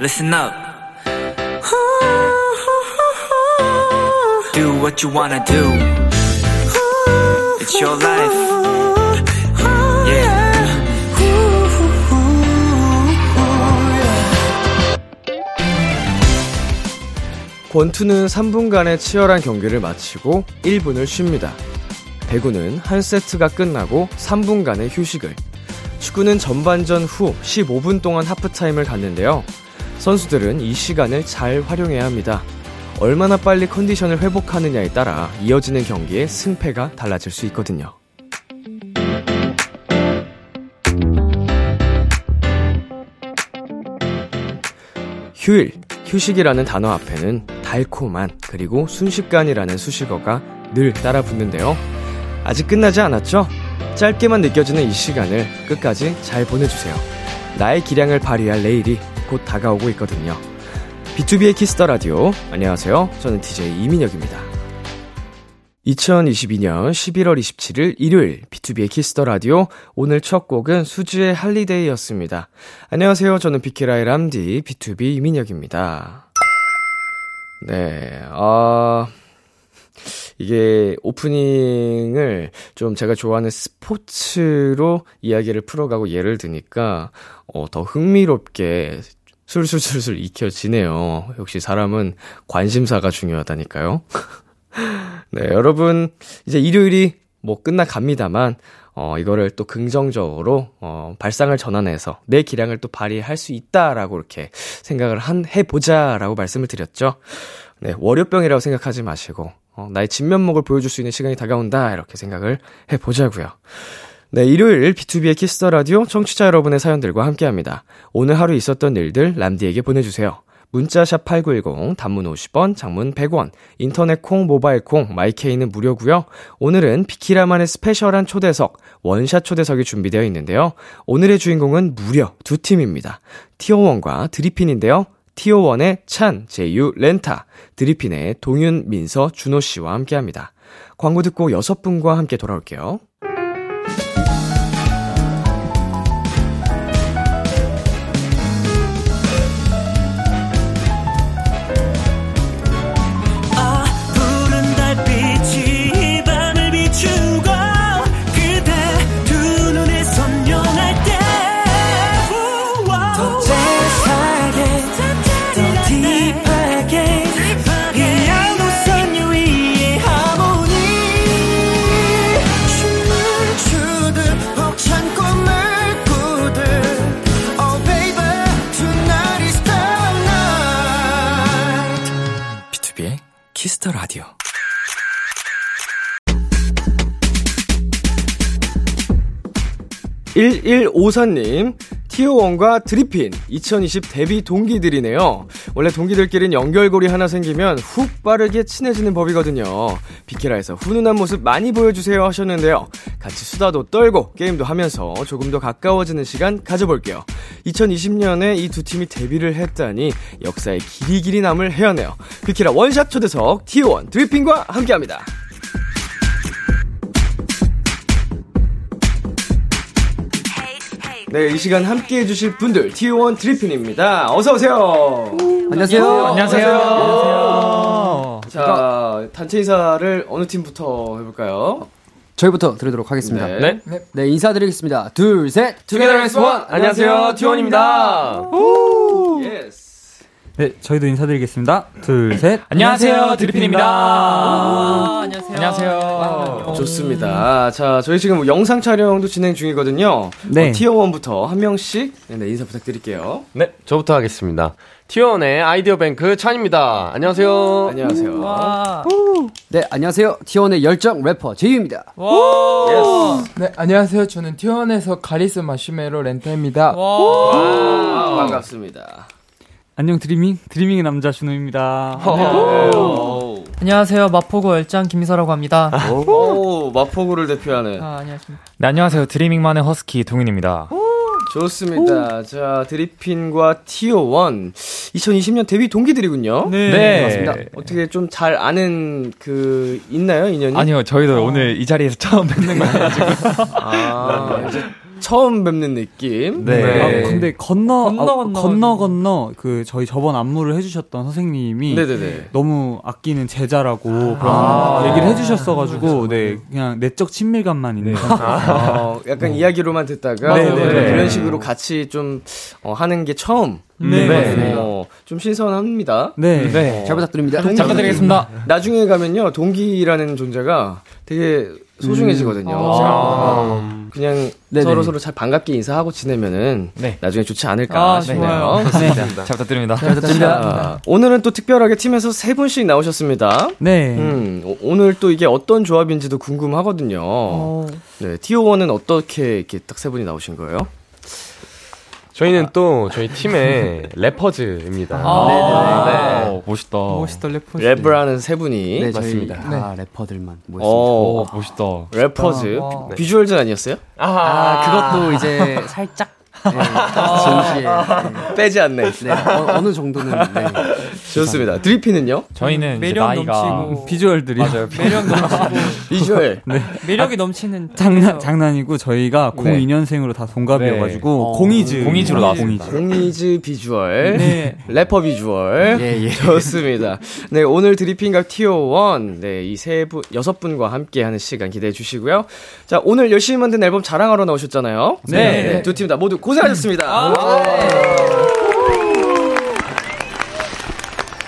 listen up. Do what you wanna do. It's your life. Yeah. 권투는 3분간의 치열한 경기를 마치고 1분을 쉽니다. 배구는 한 세트가 끝나고 3분간의 휴식을, 축구는 전반전 후 15분 동안 하프타임을 갖는데요. 선수들은 이 시간을 잘 활용해야 합니다. 얼마나 빨리 컨디션을 회복하느냐에 따라 이어지는 경기의 승패가 달라질 수 있거든요. 휴일, 휴식이라는 단어 앞에는 달콤한 그리고 순식간이라는 수식어가 늘 따라 붙는데요. 아직 끝나지 않았죠? 짧게만 느껴지는 이 시간을 끝까지 잘 보내주세요. 나의 기량을 발휘할 내일이 곧 다가오고 있거든요. 비투비의 키스 더 라디오. 안녕하세요. 저는 DJ 이민혁입니다. 2022년 11월 27일 일요일 비투비의 키스 더 라디오 오늘 첫 곡은 수지의 Holiday였습니다. 안녕하세요. 저는 비키라의 람디 B2B 이민혁입니다. 네. 아 이게 오프닝을 좀 제가 좋아하는 스포츠로 이야기를 풀어가고 예를 드니까 어, 더 흥미롭게 술술술술 익혀지네요. 역시 사람은 관심사가 중요하다니까요. 네, 여러분 이제 일요일이 뭐 끝나갑니다만 어, 이거를 또 긍정적으로, 어, 발상을 전환해서 내 기량을 또 발휘할 수 있다라고 이렇게 생각을 한, 해보자라고 말씀을 드렸죠. 네, 월요병이라고 생각하지 마시고, 어, 나의 진면목을 보여줄 수 있는 시간이 다가온다. 이렇게 생각을 해보자고요. 네, 일요일 비투비의 키스 더 라디오 청취자 여러분의 사연들과 함께 합니다. 오늘 하루 있었던 일들 람디에게 보내주세요. 문자 샵 8910, 단문 50원, 장문 100원, 인터넷 콩, 모바일 콩, 마이케이는 무료고요 오늘은 비키라만의 스페셜한 초대석, 원샷 초대석이 준비되어 있는데요. 오늘의 주인공은 무려 두 팀입니다. 티오원과 드리핀인데요. 티오원의 찬, 제유, 렌타, 드리핀의 동윤, 민서, 준호 씨와 함께 합니다. 광고 듣고 여섯 분과 함께 돌아올게요. 키스 더 라디오. (1154님) 티오원과 드리핀 2020 데뷔 동기들이네요. 원래 동기들끼리는 연결고리 하나 생기면 훅 빠르게 친해지는 법이거든요. 비키라에서 훈훈한 모습 많이 보여주세요 하셨는데요. 같이 수다도 떨고 게임도 하면서 조금 더 가까워지는 시간 가져볼게요. 2020년에 이 두 팀이 데뷔를 했다니 역사에 길이 길이 남을 해야네요. 비키라 원샷 초대석 티오원 드리핀과 함께합니다. 네, 이 시간 함께 해주실 분들, T1 드리핀입니다. 어서오세요. 안녕하세요. 안녕하세요. 자, 단체 인사를 어느 팀부터 해볼까요? 저희부터 드리도록 하겠습니다. 네. 네, 인사드리겠습니다. 둘, 셋. Together as one. 안녕하세요, T1입니다. Yes. 네, 저희도 인사드리겠습니다. 둘, 셋. 안녕하세요, 드리핀입니다. 안녕하세요. 안녕하세요. 좋습니다. 자, 저희 지금 영상 촬영도 진행 중이거든요. 네. 어, 티오원부터 한 명씩 네, 네, 인사 부탁드릴게요. 네, 저부터 하겠습니다. 티오원의 아이디어 뱅크 찬입니다. 안녕하세요. 안녕하세요. 네, 안녕하세요. TO1의 열정 래퍼 제이유입니다. Yes. 네, 안녕하세요. 저는 TO1에서 가리스 마시멜로 렌타입니다. 아, 반갑습니다. 안녕, 드리밍. 드리밍의 남자 준호입니다. 오, 안녕하세요. 마포구 열장 김미서라고 합니다. 오, 마포구를 대표하는. 아, 안녕하십니까. 네, 안녕하세요. 드리밍만의 허스키 동윤입니다. 좋습니다. 자, 드리핀과 티오1. 2020년 데뷔 동기들이군요. 네. 맞습니다. 어떻게 좀 잘 아는 그, 있나요, 인연이? 아니요, 저희도 오늘 이 자리에서 처음 뵙는 거여가지고. 아, 이제 처음 뵙는 느낌. 네. 아, 근데 건너 건너, 아, 건너 건너 건너 그 저희 저번 안무를 해주셨던 선생님이 네네네. 너무 아끼는 제자라고 그런 아. 얘기를 해주셨어가지고 네 그냥 내적 친밀감만 있는 어, 약간 이야기로만 듣다가 네, 어, 네, 네. 이런 식으로 같이 좀 어, 하는 게 처음. 네, 네. 어, 좀 신선합니다. 네. 네. 잘 부탁드립니다. 동기- 잘 부탁드리겠습니다. 나중에 가면요 동기라는 존재가 되게 소중해지거든요. 아. 그냥 네네. 서로 서로 잘 반갑게 인사하고 지내면은 네. 나중에 좋지 않을까 아, 싶네요. 좋아요. 네. 잘 부탁드립니다. 자, 오늘은 또 특별하게 팀에서 세 분씩 나오셨습니다. 네. 음, 오- 오늘 또 이게 어떤 조합인지도 궁금하거든요. 네, 티오1은 어떻게 이렇게 딱 세 분이 나오신 거예요? 저희는 또 저희 팀의 래퍼즈입니다. 아, 네. 멋있다. 멋있다 래퍼. 랩을 하는 세 분이. 네, 저희 맞습니다. 다 래퍼들만 모였습니다. 어, 멋있다. Rappers. 와. 네. Visuals 아니었어요? 아, 그것도 이제 살짝 네, 진시에 네, 빼지 않네. 네, 어느 정도는 네. 좋습니다. 드리핀은요? 저희는 매력 나이가 넘치고 비주얼들이 맞아요. 매력 넘치고 비주얼. 매력이 넘치는 장난 장난이고 저희가 네. 02년생으로 다 동갑이어가지고 네. 공이즈 공이즈로 나왔습니다. 공이즈 비주얼. 네. 래퍼 비주얼. 예, 예. 좋습니다. 네, 오늘 드리핑과 티오1, 네, 이 세 분, 여섯 분과 함께 하는 시간 기대해 주시고요. 자, 오늘 열심히 만든 앨범 자랑하러 나오셨잖아요. 네. 두 팀 다 모두 고 생하셨습니다.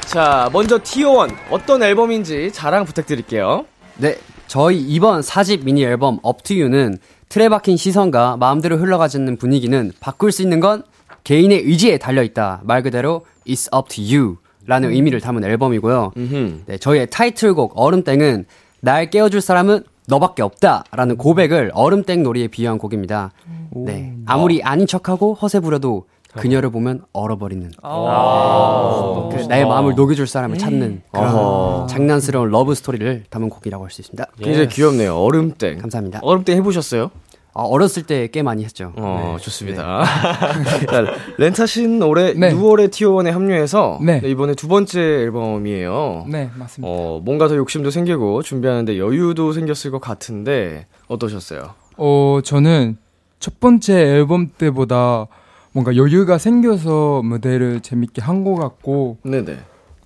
자, 먼저 티오1, 어떤 앨범인지 자랑 부탁드릴게요. 네, 저희 이번 4집 미니 앨범 Up to You는 틀에 박힌 시선과 마음대로 흘러가지는 분위기는 바꿀 수 있는 건 개인의 의지에 달려 있다. 말 그대로 It's up to you 라는 의미를 담은 앨범이고요. 음흠. 네, 저희의 타이틀곡 얼음땡은 날 깨워줄 사람은 너밖에 없다 라는 고백을 얼음땡 놀이에 비유한 곡입니다. 네, 아무리 아닌 척하고 허세 부려도 그녀를 보면 얼어버리는 그 나의 마음을 녹여줄 사람을 찾는 그런. 장난스러운 러브 스토리를 담은 곡이라고 할 수 있습니다. 굉장히 귀엽네요. 얼음땡. 감사합니다. 얼음땡 해보셨어요? 어, 어렸을 때 꽤 많이 했죠. 어, 좋습니다. 자, 렌타 씨는 올해 네. 6월에 티오원에 합류해서 네. 네, 이번에 두 번째 앨범이에요. 네, 맞습니다. 어, 뭔가 더 욕심도 생기고 준비하는데 여유도 생겼을 것 같은데 어떠셨어요? 어, 저는 첫 번째 앨범 때보다 뭔가 여유가 생겨서 무대를 재밌게 한 것 같고 네네.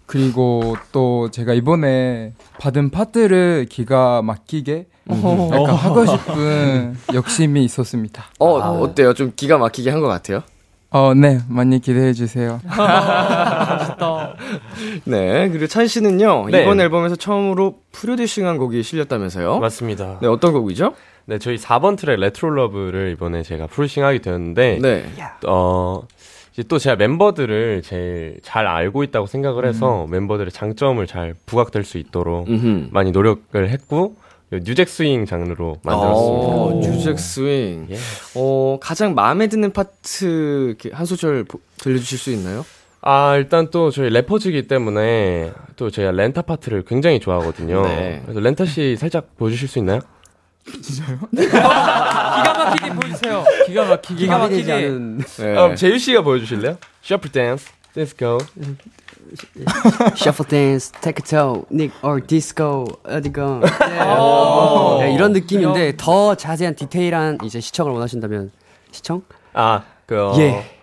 그리고 또 제가 이번에 받은 파트를 기가 막히게 약간 하고 싶은 욕심이 있었습니다. 어, 어때요? 좀 기가 막히게 한 것 같아요? 어, 네, 많이 기대해 주세요. 네. 그리고 찬 씨는요, 네. 이번 앨범에서 처음으로 프로듀싱한 곡이 실렸다면서요? 맞습니다. 네, 어떤 곡이죠? 네, 저희 4번 트랙 Retro Love를 이번에 제가 프로듀싱하게 되었는데 네. 어 이제 또 제가 멤버들을 제일 잘 알고 있다고 생각을 해서 멤버들의 장점을 잘 부각될 수 있도록 음흠. 많이 노력을 했고 new jack swing 장르로 만들었습니다. 어, New jack swing. 예. 어, 가장 마음에 드는 파트 이렇게 한 소절 보- 들려주실 수 있나요? 아 일단 또 저희 rappers이기 때문에 또 제가 렌타 파트를 굉장히 좋아하거든요. 네. 그래서 렌타 씨 살짝 보여주실 수 있나요? 기가 막히게 보여주세요. 기가 막히게 기가 막히게. 않은 네. 그럼 제유 씨가 보여주실래요? 셔플 댄스, Take a toe, nick or disco 어디건 오. 네, 이런 느낌인데 더 자세한 디테일한 이제 시청을 원하신다면 시청? 아, 그 어, 예.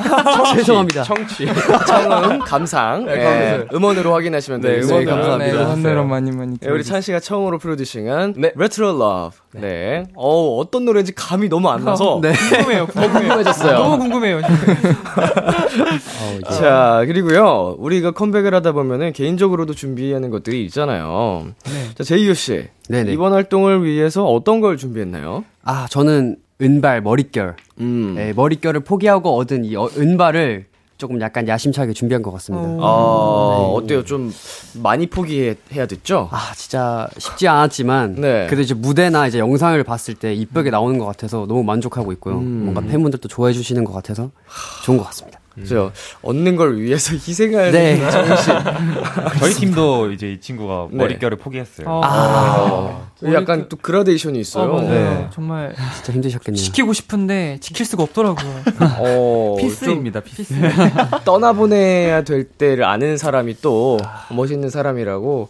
죄송합니다. 청취. 청음, 감상. 네, 예, 감상. 음원으로 확인하시면 네, 되겠습니다. 음원으로. 감사합니다. 네, 한대로 많이 많이. 네, 우리 찬 씨가 처음으로 프로듀싱한 네. Retro Love. 네. 어 어떤 노래인지 감이 너무 안 나서 네. 궁금해요. 궁금해졌어요. 너무 궁금해요. 자, 그리고요. 우리가 컴백을 하다 보면은 개인적으로도 준비하는 것들이 있잖아요. 자, 제이유 씨. 네네. 이번 활동을 위해서 어떤 걸 준비했나요? 아 저는 은발 머릿결 음. 네, 머릿결을 포기하고 얻은 이 어- 은발을 조금 약간 야심차게 준비한 것 같습니다. 아, 어때요? 좀 많이 포기해야 됐죠? 아 진짜 쉽지 않았지만 네. 그래도 이제 무대나 이제 영상을 봤을 때 이쁘게 나오는 것 같아서 너무 만족하고 있고요. 음. 뭔가 팬분들도 좋아해 주시는 것 같아서 좋은 것 같습니다. 그죠. 얻는 걸 위해서 희생하는 네. 정신. 저희 팀도 이제 이 친구가 네. 머릿결을 포기했어요. 어, 아, 약간 또 그라데이션이 어, 있어요. 맞아요. 네. 정말 진짜 힘드셨겠네요. 지키고 싶은데 지킬 수가 없더라고요. 어, peace입니다, peace. 좀 떠나보내야 될 때를 아는 사람이 또 멋있는 사람이라고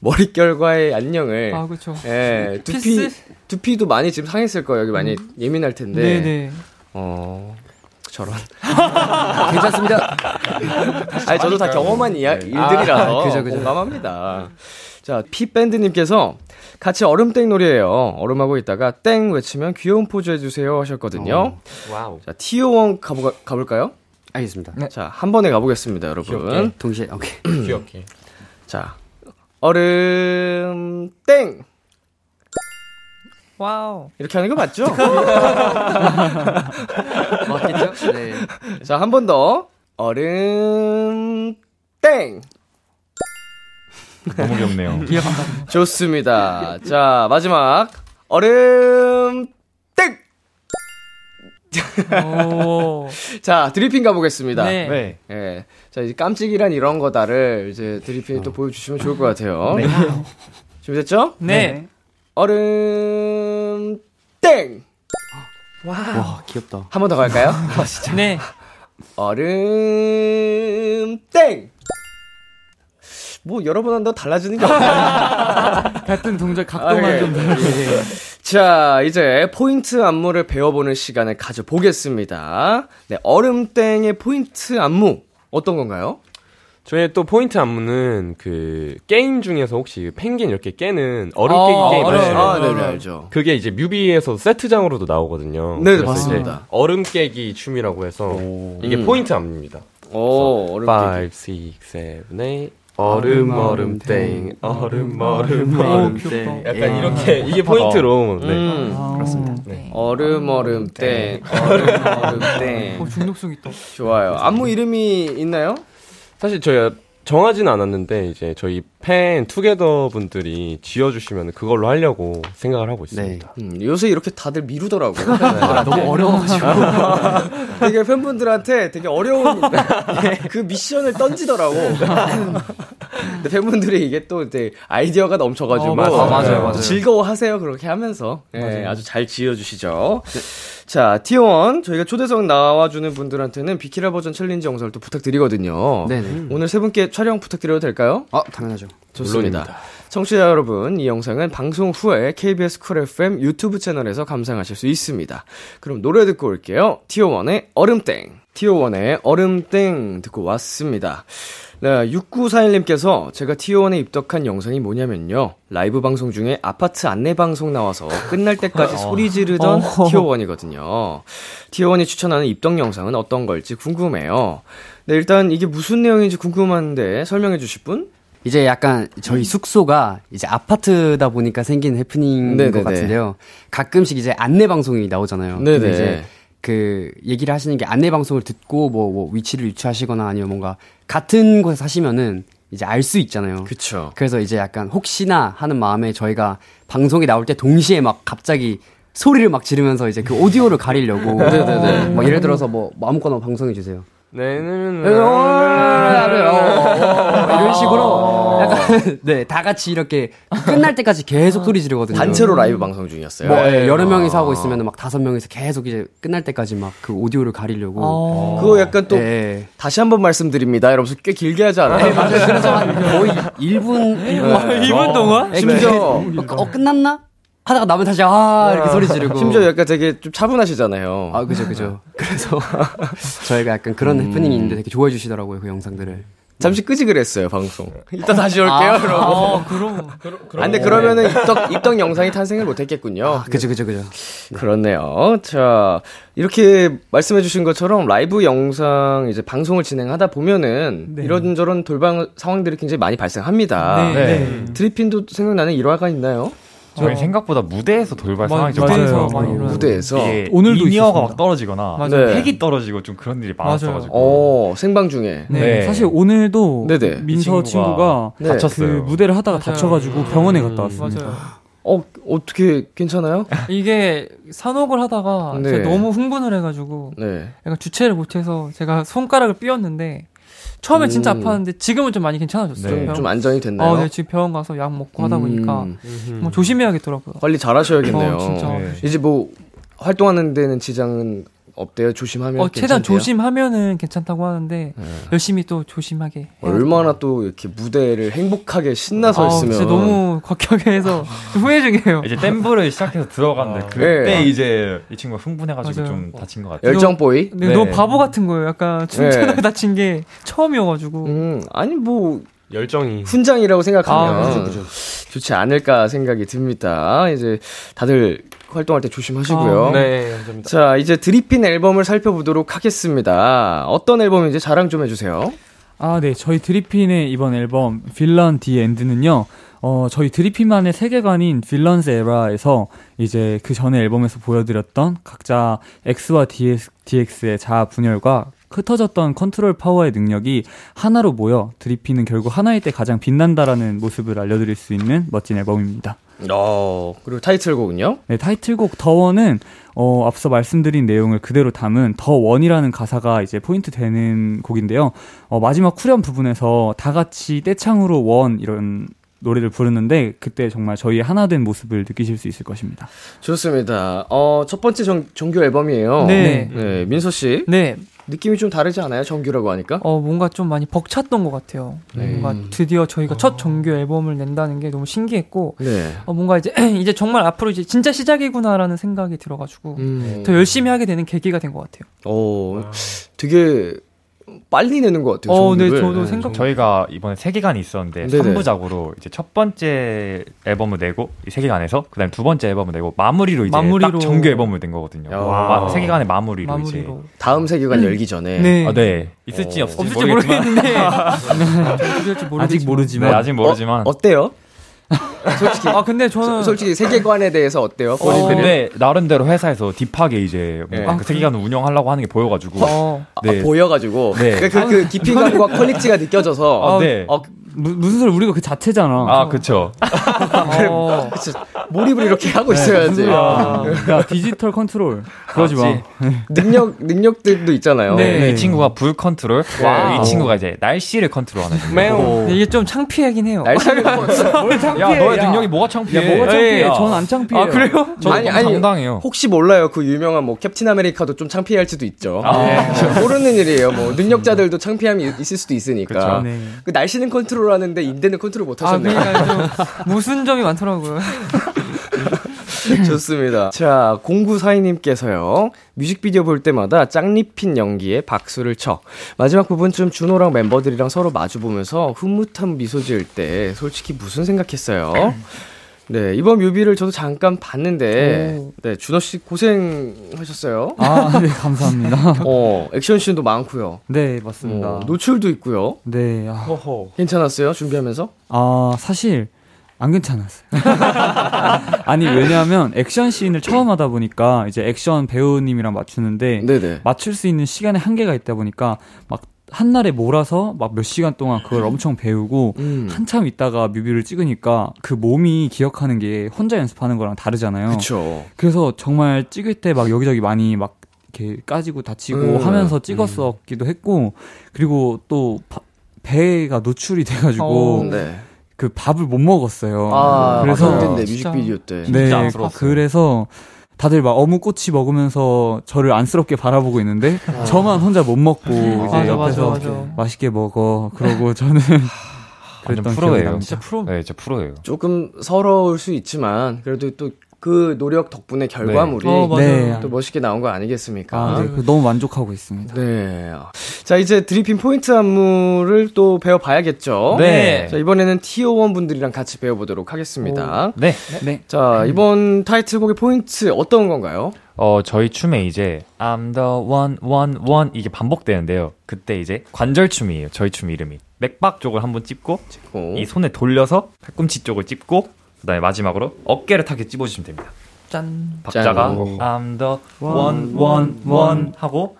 머릿결과의 안녕을 아, 그렇죠. 예, 두피 peace? 두피도 많이 지금 상했을 거예요. 여기 많이 예민할 텐데. 네네. 어. 저런. 괜찮습니다. 아니 저도 다 경험한 이야, 일들이라서 아, 그죠, 그죠. 공감합니다. 자, 피밴드님께서 같이 얼음땡 놀이에요. 얼음하고 있다가 땡 외치면 귀여운 포즈 해주세요 하셨거든요. Wow. 자, 티오원 가보, 가볼까요? 알겠습니다. 자, 한 번에 가보겠습니다, 여러분. 귀엽게. 동시에 오케이. 귀엽게. 자, 얼음 땡 Wow. 이렇게 하는 거 맞죠? 맞겠죠? 네. 자, 한 번 더. 얼음 땡 너무 귀엽네요. 좋습니다. 자, 마지막. 얼음 땡! 오. 자, 드리핀 가보겠습니다. 네. 네. 예. 자, 이제 깜찍이란 이런 거다를 이제 드리핀 또 보여주시면 좋을 것 같아요. 준비됐죠? 네. 얼음 땡! 와, 귀엽다. 한 번 더 갈까요? 네. 얼음 땡! 뭐 여러 번 한다고 달라지는 게 없어요. 같은 동작 각도만 아, 예. 좀 다르게. 자, 이제 포인트 안무를 배워보는 시간을 가져보겠습니다. 네, 얼음땡의 포인트 안무 어떤 건가요? 저희 또 포인트 안무는 그 게임 중에서 혹시 펭귄 이렇게 깨는 얼음 아, 깨기 게임 알아요. 아시죠? 아, 네 네, 알죠. 그게 이제 뮤비에서 세트장으로도 나오거든요. 네, 그래서 맞습니다. 얼음 깨기 춤이라고 해서 이게 음. 포인트 안무입니다. 오, 얼음땡. 5, 6, 7, 8 얼음 얼음 땡 얼음 얼음 오, 얼음. 땡 약간 이렇게 이게 포인트로 네. 음, 그렇습니다. 얼음, 얼음 땡, 얼음, 얼음땡. 오, 중독성 있다. 좋아요. 안무 이름이 있나요? 사실 저희가 정하지는 않았는데 이제 저희 팬 투게더 분들이 지어주시면 그걸로 하려고 생각을 하고 있습니다. 음, 요새 이렇게 다들 미루더라고요. 너무 어려워가지고. 되게 팬분들한테 되게 어려운 그 미션을 던지더라고. 근데 팬분들이 이게 또 이제 아이디어가 넘쳐가지고 어, 맞아요, 맞아요, 맞아요. 즐거워하세요 그렇게 하면서 예, 아주 잘 지어주시죠. 자 티오원 저희가 초대석 나와주는 분들한테는 비키라 버전 챌린지 영상을 또 부탁드리거든요. 네네. 오늘 세 분께 촬영 부탁드려도 될까요? 어, 당연하죠. 좋습니다. 청취자 여러분, 이 영상은 방송 후에 KBS 쿨 FM 유튜브 채널에서 감상하실 수 있습니다. 그럼 노래 듣고 올게요. 티오원의 얼음땡. 티오원의 얼음땡 듣고 왔습니다. 네, 6941님께서 제가 티오원에 입덕한 영상이 뭐냐면요. 라이브 방송 중에 아파트 안내 방송 나와서 끝날 때까지 소리 지르던 티오원이거든요. 티오원이 추천하는 입덕 영상은 어떤 걸지 궁금해요. 네, 일단 이게 무슨 내용인지 궁금한데 설명해 주실 분? 이제 약간 저희 숙소가 이제 아파트다 보니까 생긴 해프닝인 네네네. 것 같은데요. 가끔씩 이제 안내 방송이 나오잖아요. 네네. 이제 그 얘기를 하시는 게 안내 방송을 듣고 뭐, 뭐 위치를 유추하시거나 아니면 뭔가 같은 곳에 사시면은 이제 알 수 있잖아요. 그쵸. 그래서 이제 약간 혹시나 하는 마음에 저희가 방송이 나올 때 동시에 막 갑자기 소리를 막 지르면서 이제 그 오디오를 가리려고. 네네네. 뭐 예를 들어서 뭐 아무거나 방송해 주세요. 네, 네, 네. 이런 식으로 약간 네다 같이 이렇게 끝날 때까지 계속 소리 지르거든요. 단체로 라이브 방송 중이었어요. 뭐 예, 여러 명이서 하고 있으면 막 다섯 명이서 계속 이제 끝날 때까지 막 그 오디오를 가리려고. 어. 그거 약간 또 예. 다시 한번 말씀드립니다. 이러면서 꽤 길게 하지 않아요? 맞아요. 그래서 한 거의 1분 1분 2분 동안? 심지어 어, 어, 끝났나? 하다가 나면 다시 아 이렇게 소리 지르고. 심지어 약간 되게 좀 차분하시잖아요. 아 그죠 그죠. 그래서 저희가 약간 그런 해프닝이 있는데 되게 좋아해 주시더라고요 그 영상들을. 잠시 끄지 그랬어요 방송. 이따 다시 올게요. 그러고. 어, 그럼. 아, 근데 그러면은 입덕 입덕 영상이 탄생을 못했겠군요. 아 그죠 그죠 그죠. 그렇네요. 자, 이렇게 말씀해주신 것처럼 라이브 영상 이제 방송을 진행하다 보면은 이런저런 돌발 상황들이 굉장히 많이 발생합니다. 네. 네. 드리핀도 생각나는 일화가 있나요? 저희 생각보다 무대에서 돌발 마- 상황이 좀 일어나요. 무대에서. 오늘도 있었습니다. 막 떨어지거나 맞아요. 네. 핵이 떨어지고 좀 그런 일이 많았어가지고 어, 생방 중에. 네. 네. 사실 오늘도 네네. 민서 이 친구가 친구가 네. 그 다쳤어요. 무대를 하다가 맞아요. 다쳐가지고 병원에 갔다 왔습니다. 맞아요. 어, 어떻게 괜찮아요? 이게 산옥을 하다가 네. 제가 너무 흥분을 해가지고 네. 약간 주체를 못해서 제가 손가락을 삐었는데 처음에 진짜 음. 아팠는데 지금은 좀 많이 괜찮아졌어요. 네. 좀, 안정이 됐나요? 어, 네, 지금 병원 가서 약 먹고 하다 보니까 음, 뭐 조심해야겠더라고요. 관리 잘 하셔야겠네요. 어, 진짜. 네. 이제 뭐 활동하는 데는 지장은 없대요. 조심하면 어, 최대한 괜찮대요? 조심하면은 괜찮다고 하는데 네. 열심히 또 조심하게. 얼마나 또 이렇게 무대를 행복하게 신나서 아, 있으면 진짜 너무 격하게 해서 좀 후회 중이에요. 이제 댐브를 시작해서 들어갔는데 아. 그때 네. 이제 이 친구가 흥분해가지고 맞아요. 좀 다친 것 같아요. 열정 보이. 근데 네. 너무 바보 같은 거예요. 약간 춤추다가 네. 다친 게 처음이어가지고. 음, 아니 뭐 열정이 훈장이라고 생각하면 아, 그죠, 그죠. 좋지 않을까 생각이 듭니다. 이제 다들 활동할 때 조심하시고요. 아, 네, 감사합니다. 자, 이제 드리핀 앨범을 살펴보도록 하겠습니다. 어떤 앨범인지 자랑 좀 해주세요. 아, 네. 저희 드리핀의 이번 앨범 Villain The End는요. 어, 저희 드리핀만의 세계관인 Villain's Era에서 이제 그 전에 앨범에서 보여드렸던 각자 X와 DS, DX의 자아 분열과 흩어졌던 컨트롤 파워의 능력이 하나로 모여 드리핀은 결국 하나일 때 가장 빛난다라는 모습을 알려드릴 수 있는 멋진 앨범입니다. 어, 그리고 타이틀곡은요? 네, 타이틀곡 더원은 어, 앞서 말씀드린 내용을 그대로 담은 더 원이라는 가사가 이제 포인트 되는 곡인데요. 어, 마지막 후렴 부분에서 다 같이 떼창으로 원 이런 노래를 부르는데 그때 정말 저희 하나 된 모습을 느끼실 수 있을 것입니다. 좋습니다. 어, 첫 번째 정, 정규 앨범이에요. 네. 네, 민서 씨. 네, 느낌이 좀 다르지 않아요? 정규라고 하니까? 어, 뭔가 좀 많이 벅찼던 것 같아요. 네. 뭔가 드디어 저희가 첫 정규 앨범을 낸다는 게 너무 신기했고, 네. 어, 뭔가 이제, 이제 정말 앞으로 이제 진짜 시작이구나라는 생각이 들어가지고, 음. 더 열심히 하게 되는 계기가 된 것 같아요. 어, 되게 빨리 내는 것 같아요. 어, 네. 저도 생각- 저희가 이번에 세계관이 있었는데 네네. 3부작으로 이제 첫 번째 앨범을 내고 이 세계관에서 그다음에 두 번째 앨범을 내고 마무리로 이제 마무리로. 딱 정규 앨범을 낸 거거든요. 와. 마- 세계관의 마무리로, 이제 마무리로. 다음 세계관 열기 전에. 네. 아, 네. 있을지 어. 없을지, 모르겠는데. 어떻게 모르겠지만. 아직 네, 모르지만 아직 모르지만 어때요? 아, 근데 저는. 솔직히 세계관에 대해서 어때요? 어? 근데 나름대로 회사에서 deep하게 이제 뭔가 네. 그 세계관을 운영하려고 하는 게 보여가지고 어, 네. 아, 보여가지고 네. 그, 그, 그 깊이감과 quality가 느껴져서 아, 네. 어, 무, 무슨 소리 우리가 그 자체잖아. 아 그쵸 어, 몰입을 이렇게 하고 있어야지. 아, 야 디지털 컨트롤 그러지 마. 맞지. 능력 능력들도 있잖아요. 네. 이 친구가 불 컨트롤 wow. 이 친구가 이제 날씨를 컨트롤하는 매우. 이게 좀 창피하긴 해요. 날씨를 야 너의 능력이 뭐가 창피해 야 뭐가 창피해? 야. 전 안 창피해요. 아, 그래요? 저 아니, 아니 아니. 당당해요 혹시 몰라요. 그 유명한 뭐 캡틴 아메리카도 좀 창피할 수도 있죠. 아. 네. 모르는 일이에요. 뭐 능력자들도 창피함이 있을 수도 있으니까. 그쵸. 네. 그 날씨는 컨트롤 하는데 인대는 컨트롤 못 아, 하셨네요. 그러니까 좀 모순점이 많더라고요. 좋습니다. 자, 0942님께서요. 뮤직비디오 볼 때마다 짱립힌 연기에 박수를 쳐. 마지막 부분쯤 준호랑 멤버들이랑 서로 마주보면서 흐뭇한 미소 지을 때 솔직히 무슨 생각했어요? 네, 이번 뮤비를 저도 잠깐 봤는데, 네, 준호 씨 고생하셨어요. 아, 네, 감사합니다. 어, 액션씬도 많고요. 네, 맞습니다. 어, 노출도 있고요. 네, 아, 괜찮았어요? 준비하면서? 아, 사실 안 괜찮았어요. 아니, 왜냐하면 액션 씬을 처음 하다 보니까 이제 액션 배우님이랑 맞추는데 네네. 맞출 수 있는 시간에 한계가 있다 보니까 막 한날에 몰아서 막 몇 시간 동안 그걸 엄청 배우고 음. 한참 있다가 뮤비를 찍으니까 그 몸이 기억하는 게 혼자 연습하는 거랑 다르잖아요. 그쵸. 그래서 정말 찍을 때 막 여기저기 많이 막 이렇게 까지고 다치고 음. 하면서 찍었었기도 했고 그리고 또 바- 배가 노출이 돼가지고 어, 네. 그 밥을 못 먹었어요. 아, 그래서 진짜. 뮤직비디오 때. 네. 그래서 다들 막 어묵꼬치 먹으면서 저를 안쓰럽게 바라보고 있는데 저만 혼자 못 먹고 이제 맞아, 맞아, 옆에서 맞아. 맛있게 먹어. 그러고 저는 완전 프로예요. 진짜 프로. 네 진짜 프로예요 조금 서러울 수 있지만 그래도 또 그 노력 덕분에 결과물이 어, 맞아요. 네. 또 멋있게 나온 거 아니겠습니까? 아, 네, 그 너무 만족하고 있습니다. 네. 자, 이제 드리핀 포인트 안무를 또 배워봐야겠죠? 네. 자, 이번에는 티오1 분들이랑 같이 배워보도록 하겠습니다. 네 네. 자, 이번 타이틀곡의 포인트 어떤 건가요? 어, 저희 춤에 이제 I'm the one, one, one 이게 반복되는데요. 그때 이제 관절춤이에요. 저희 춤 이름이. 맥박 쪽을 한번 찝고 어. 이 손에 돌려서 팔꿈치 쪽을 찝고 그다음에 마지막으로 어깨를 타게 찝어주시면 됩니다. 짠. 박자가 짠. I'm the one, one, one 하고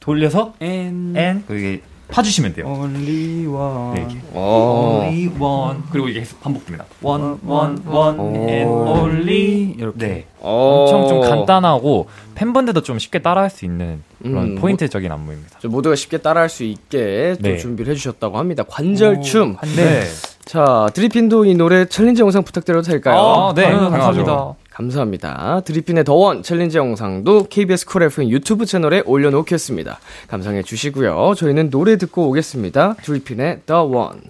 돌려서 and 그리고 이게 파주시면 돼요. only one. 네, 이렇게. 어. only one 그리고 이게 계속 반복됩니다. one one one and only 이렇게. 네. 어. 엄청 좀 간단하고 팬분들도 좀 쉽게 따라할 수 있는 그런 음, 포인트적인 안무입니다. 좀 모두가 쉽게 따라할 수 있게 또 네. 준비를 해주셨다고 합니다. 관절춤. 네. 자, 드리핀도 이 노래 challenge 영상 부탁드려도 될까요? 아, 네. 당연하죠. 당연하죠. 감사합니다. 드리핀의 The One challenge 영상도 KBS 쿨 FM 유튜브 채널에 올려놓겠습니다. 감상해 주시고요. 저희는 노래 듣고 오겠습니다. 드리핀의 The One.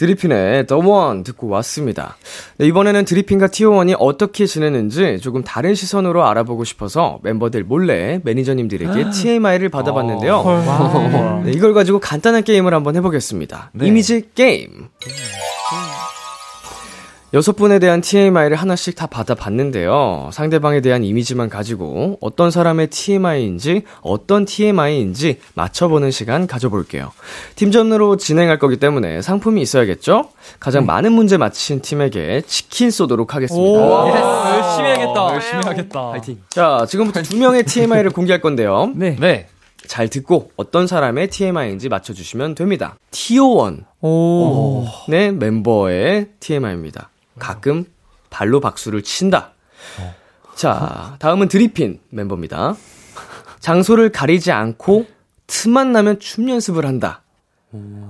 드리핀의 The One 듣고 왔습니다. 네, 이번에는 드리핀과 티오원이 어떻게 지내는지 조금 다른 시선으로 알아보고 싶어서 멤버들 몰래 매니저님들에게 TMI를 받아봤는데요. 네, 이걸 가지고 간단한 게임을 한번 해보겠습니다. 네. 이미지 게임. 여섯 분에 대한 TMI를 하나씩 다 받아봤는데요. 상대방에 대한 이미지만 가지고 어떤 사람의 TMI인지 어떤 TMI인지 맞춰보는 시간 가져볼게요. 팀전으로 진행할 거기 때문에 상품이 있어야겠죠? 가장 많은 문제 맞히신 팀에게 치킨 쏘도록 하겠습니다. 열심히 해야겠다. 열심히 하겠다. 파이팅. 자, 지금부터 두 명의 TMI를 공개할 건데요. 네. 네. 잘 듣고 어떤 사람의 TMI인지 맞춰주시면 됩니다. 티오원의 오. 멤버의 TMI입니다. 가끔 발로 박수를 친다. 자, 다음은 드리핀 멤버입니다. 장소를 가리지 않고 틈만 나면 춤 연습을 한다.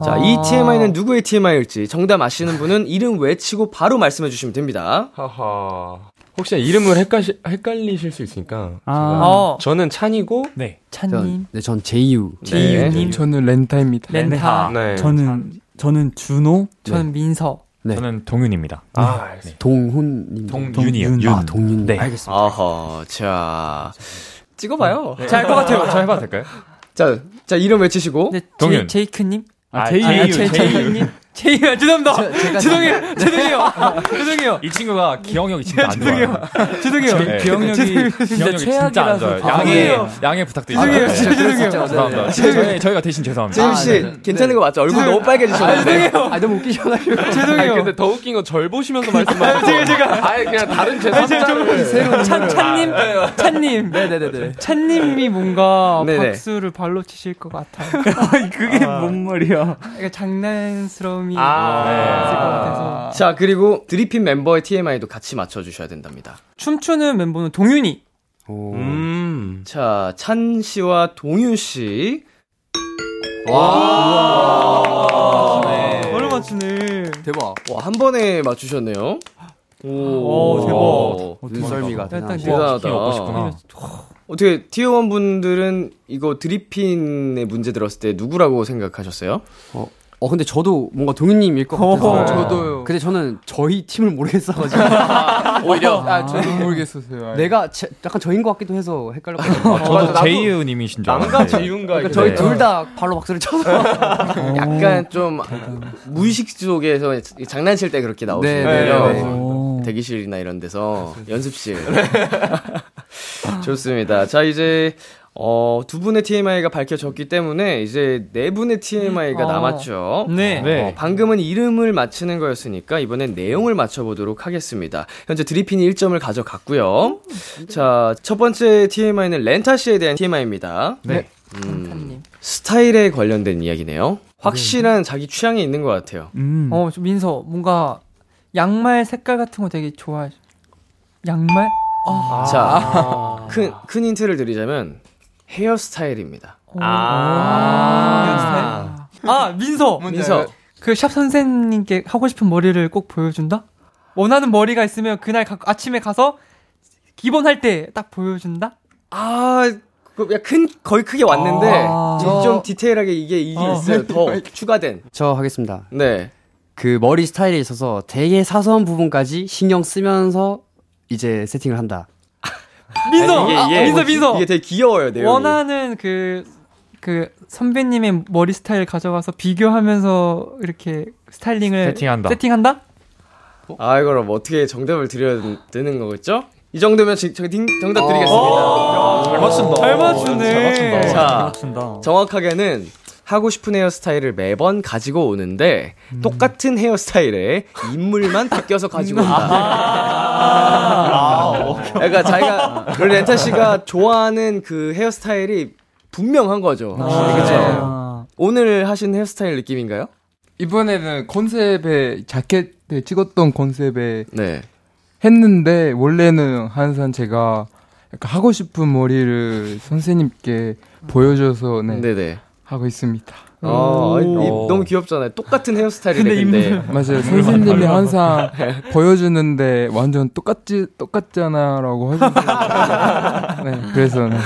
자, 이 TMI는 누구의 TMI일지 정답 아시는 분은 이름 외치고 바로 말씀해 주시면 됩니다. 하하. 혹시 이름을 헷갈시, 헷갈리실 수 있으니까. 아. 어. 저는 찬이고, 네. 찬님. 전, 네, 전 제이유. 제이유님. 저는 렌타입니다. 렌타. 네. 저는 저는 준호, 저는 민서. 네. 저는 동윤입니다. 아, 동훈님. 동윤이요. 동윤. 윤. 아, 동윤. 네. 알겠습니다. 아하, 자. 찍어봐요. 잘것 같아요. 저 해봐도 될까요? 자, 자, 이름 외치시고. 네, 동윤. 제이, 제이크님. 아, 제이유, 아, 제이유, 제, 제이유. 제이크님. 제이유, 죄송합니다. 제가 죄송해요. 죄송해요. 죄송해요. 이 친구가 기억력이 진짜 안 좋아요. 죄송해요. 네. 기억력이 진짜 안 최악이라서 좋아요. 아, 양해, 죄송해요. 양해 부탁드립니다. 죄송해요. 진짜 죄송해요. 죄송합니다. 저희, 저희가 대신 죄송합니다. 제임씨, 괜찮은 거 맞죠? 얼굴 너무 빨개지셨는데. 아, 너무 웃기셔가지고. 아니, 근데 더 웃긴 건 절 보시면서 말씀하시고. 제가, 제가. 아예 그냥 다른 제3자를. 찬, 찬님, 찬님. 네네네네. 찬님이 뭔가. 박수를 발로 치실 것 같아요. 그게 뭔 말이야? 그러니까 장난스러 움이 아, 네. 있을 것 같아서. 자, 그리고 드리핀 멤버의 TMI도 같이 맞춰주셔야 된답니다. 춤추는 멤버는 동윤이. 오. 음. 자, 찬 씨와 동윤 씨. 바로 맞추네. 대박. 와, 한 번에 맞추셨네요. 오, 오, 대박. 눈썰미가 딱 대단하시 대단하다. 먹고 싶구나. 어떻게 티어원 분들은 이거 드리핀의 문제 들었을 때 누구라고 생각하셨어요? 어, 어, 근데 저도 뭔가 동윤님일 것 같아서. 어허. 저도요. 근데 저는 저희 팀을 모르겠어가지고. 오히려 아, 저도 모르겠었어요. 내가 제- 약간 저인 것 같기도 해서 헷갈렸거든요. 저도 나도- 제이유님이신 줄 남과. 제이윤가. 그러니까. 저희 네. 둘다 발로 박수를 쳐서. 약간 좀 무의식 속에서 장난칠 때 그렇게 네, 나오시는데요. 네, 네. 오. 대기실이나 이런 데서 연습실. 좋습니다. 자, 이제 어, 두 분의 TMI가 밝혀졌기 때문에 이제 네 분의 TMI가 아. 남았죠. 네. 네. 어, 방금은 이름을 맞히는 거였으니까 이번엔 내용을 맞춰보도록 하겠습니다. 현재 드리핀이 1점을 가져갔고요. 자, 첫 번째 TMI는 렌타 씨에 대한 TMI입니다. 네. 음, 찬님. 스타일에 관련된 이야기네요. 확실한 자기 취향이 있는 것 같아요. 음. 어, 저 민서, 뭔가 양말 색깔 같은 거 되게 좋아해. 양말? 아. 자, 큰, 큰 힌트를 드리자면 헤어스타일입니다. 아. 아, 민서! 민서, 그 샵 선생님께 하고 싶은 머리를 꼭 보여준다? 원하는 머리가 있으면 그날 가- 아침에 가서 기본 할 때 딱 보여준다? 아, 그, 야, 큰, 거의 크게 왔는데, 아. 좀, 좀 디테일하게 이게, 이게 아. 있어요. 더 추가된. 저 하겠습니다. 네. 그 머리 스타일에 있어서 되게 사소한 부분까지 신경 쓰면서 이제 세팅을 한다. 민서! 아니, 아, 민서, 민서! 이게 되게 귀여워요, 내용이. 원하는 그, 그 선배님의 머리 스타일 가져가서 비교하면서 이렇게 스타일링을 세팅한다. 세팅한다? 아, 이걸 뭐 어떻게 정답을 드려야 되는 거겠죠? 이 정도면 지, 저, 딩, 정답 드리겠습니다. 잘 맞춘다. 잘 맞추네. 잘 맞춘다. 자, 맞춘다. 정확하게는 하고 싶은 헤어스타일을 매번 가지고 오는데 똑같은 헤어스타일에 인물만 바뀌어서 가지고 온다. 그러니까 자기가 그 렌타 씨가 좋아하는 그 헤어스타일이 분명한 거죠. 아, 그죠? 네. 아. 오늘 하신 헤어스타일 느낌인가요? 이번에는 컨셉에 자켓에 찍었던 컨셉에 네. 했는데 원래는 항상 제가 약간 하고 싶은 머리를 선생님께 보여줘서 네, 네네. 하고 있습니다. 어, 이- 너무 귀엽잖아요. 똑같은 헤어스타일인데 근데, 맞아요. 선생님이 항상 보여주는데 완전 똑같지 똑같잖아라고 하셔서 네, 그래서 네,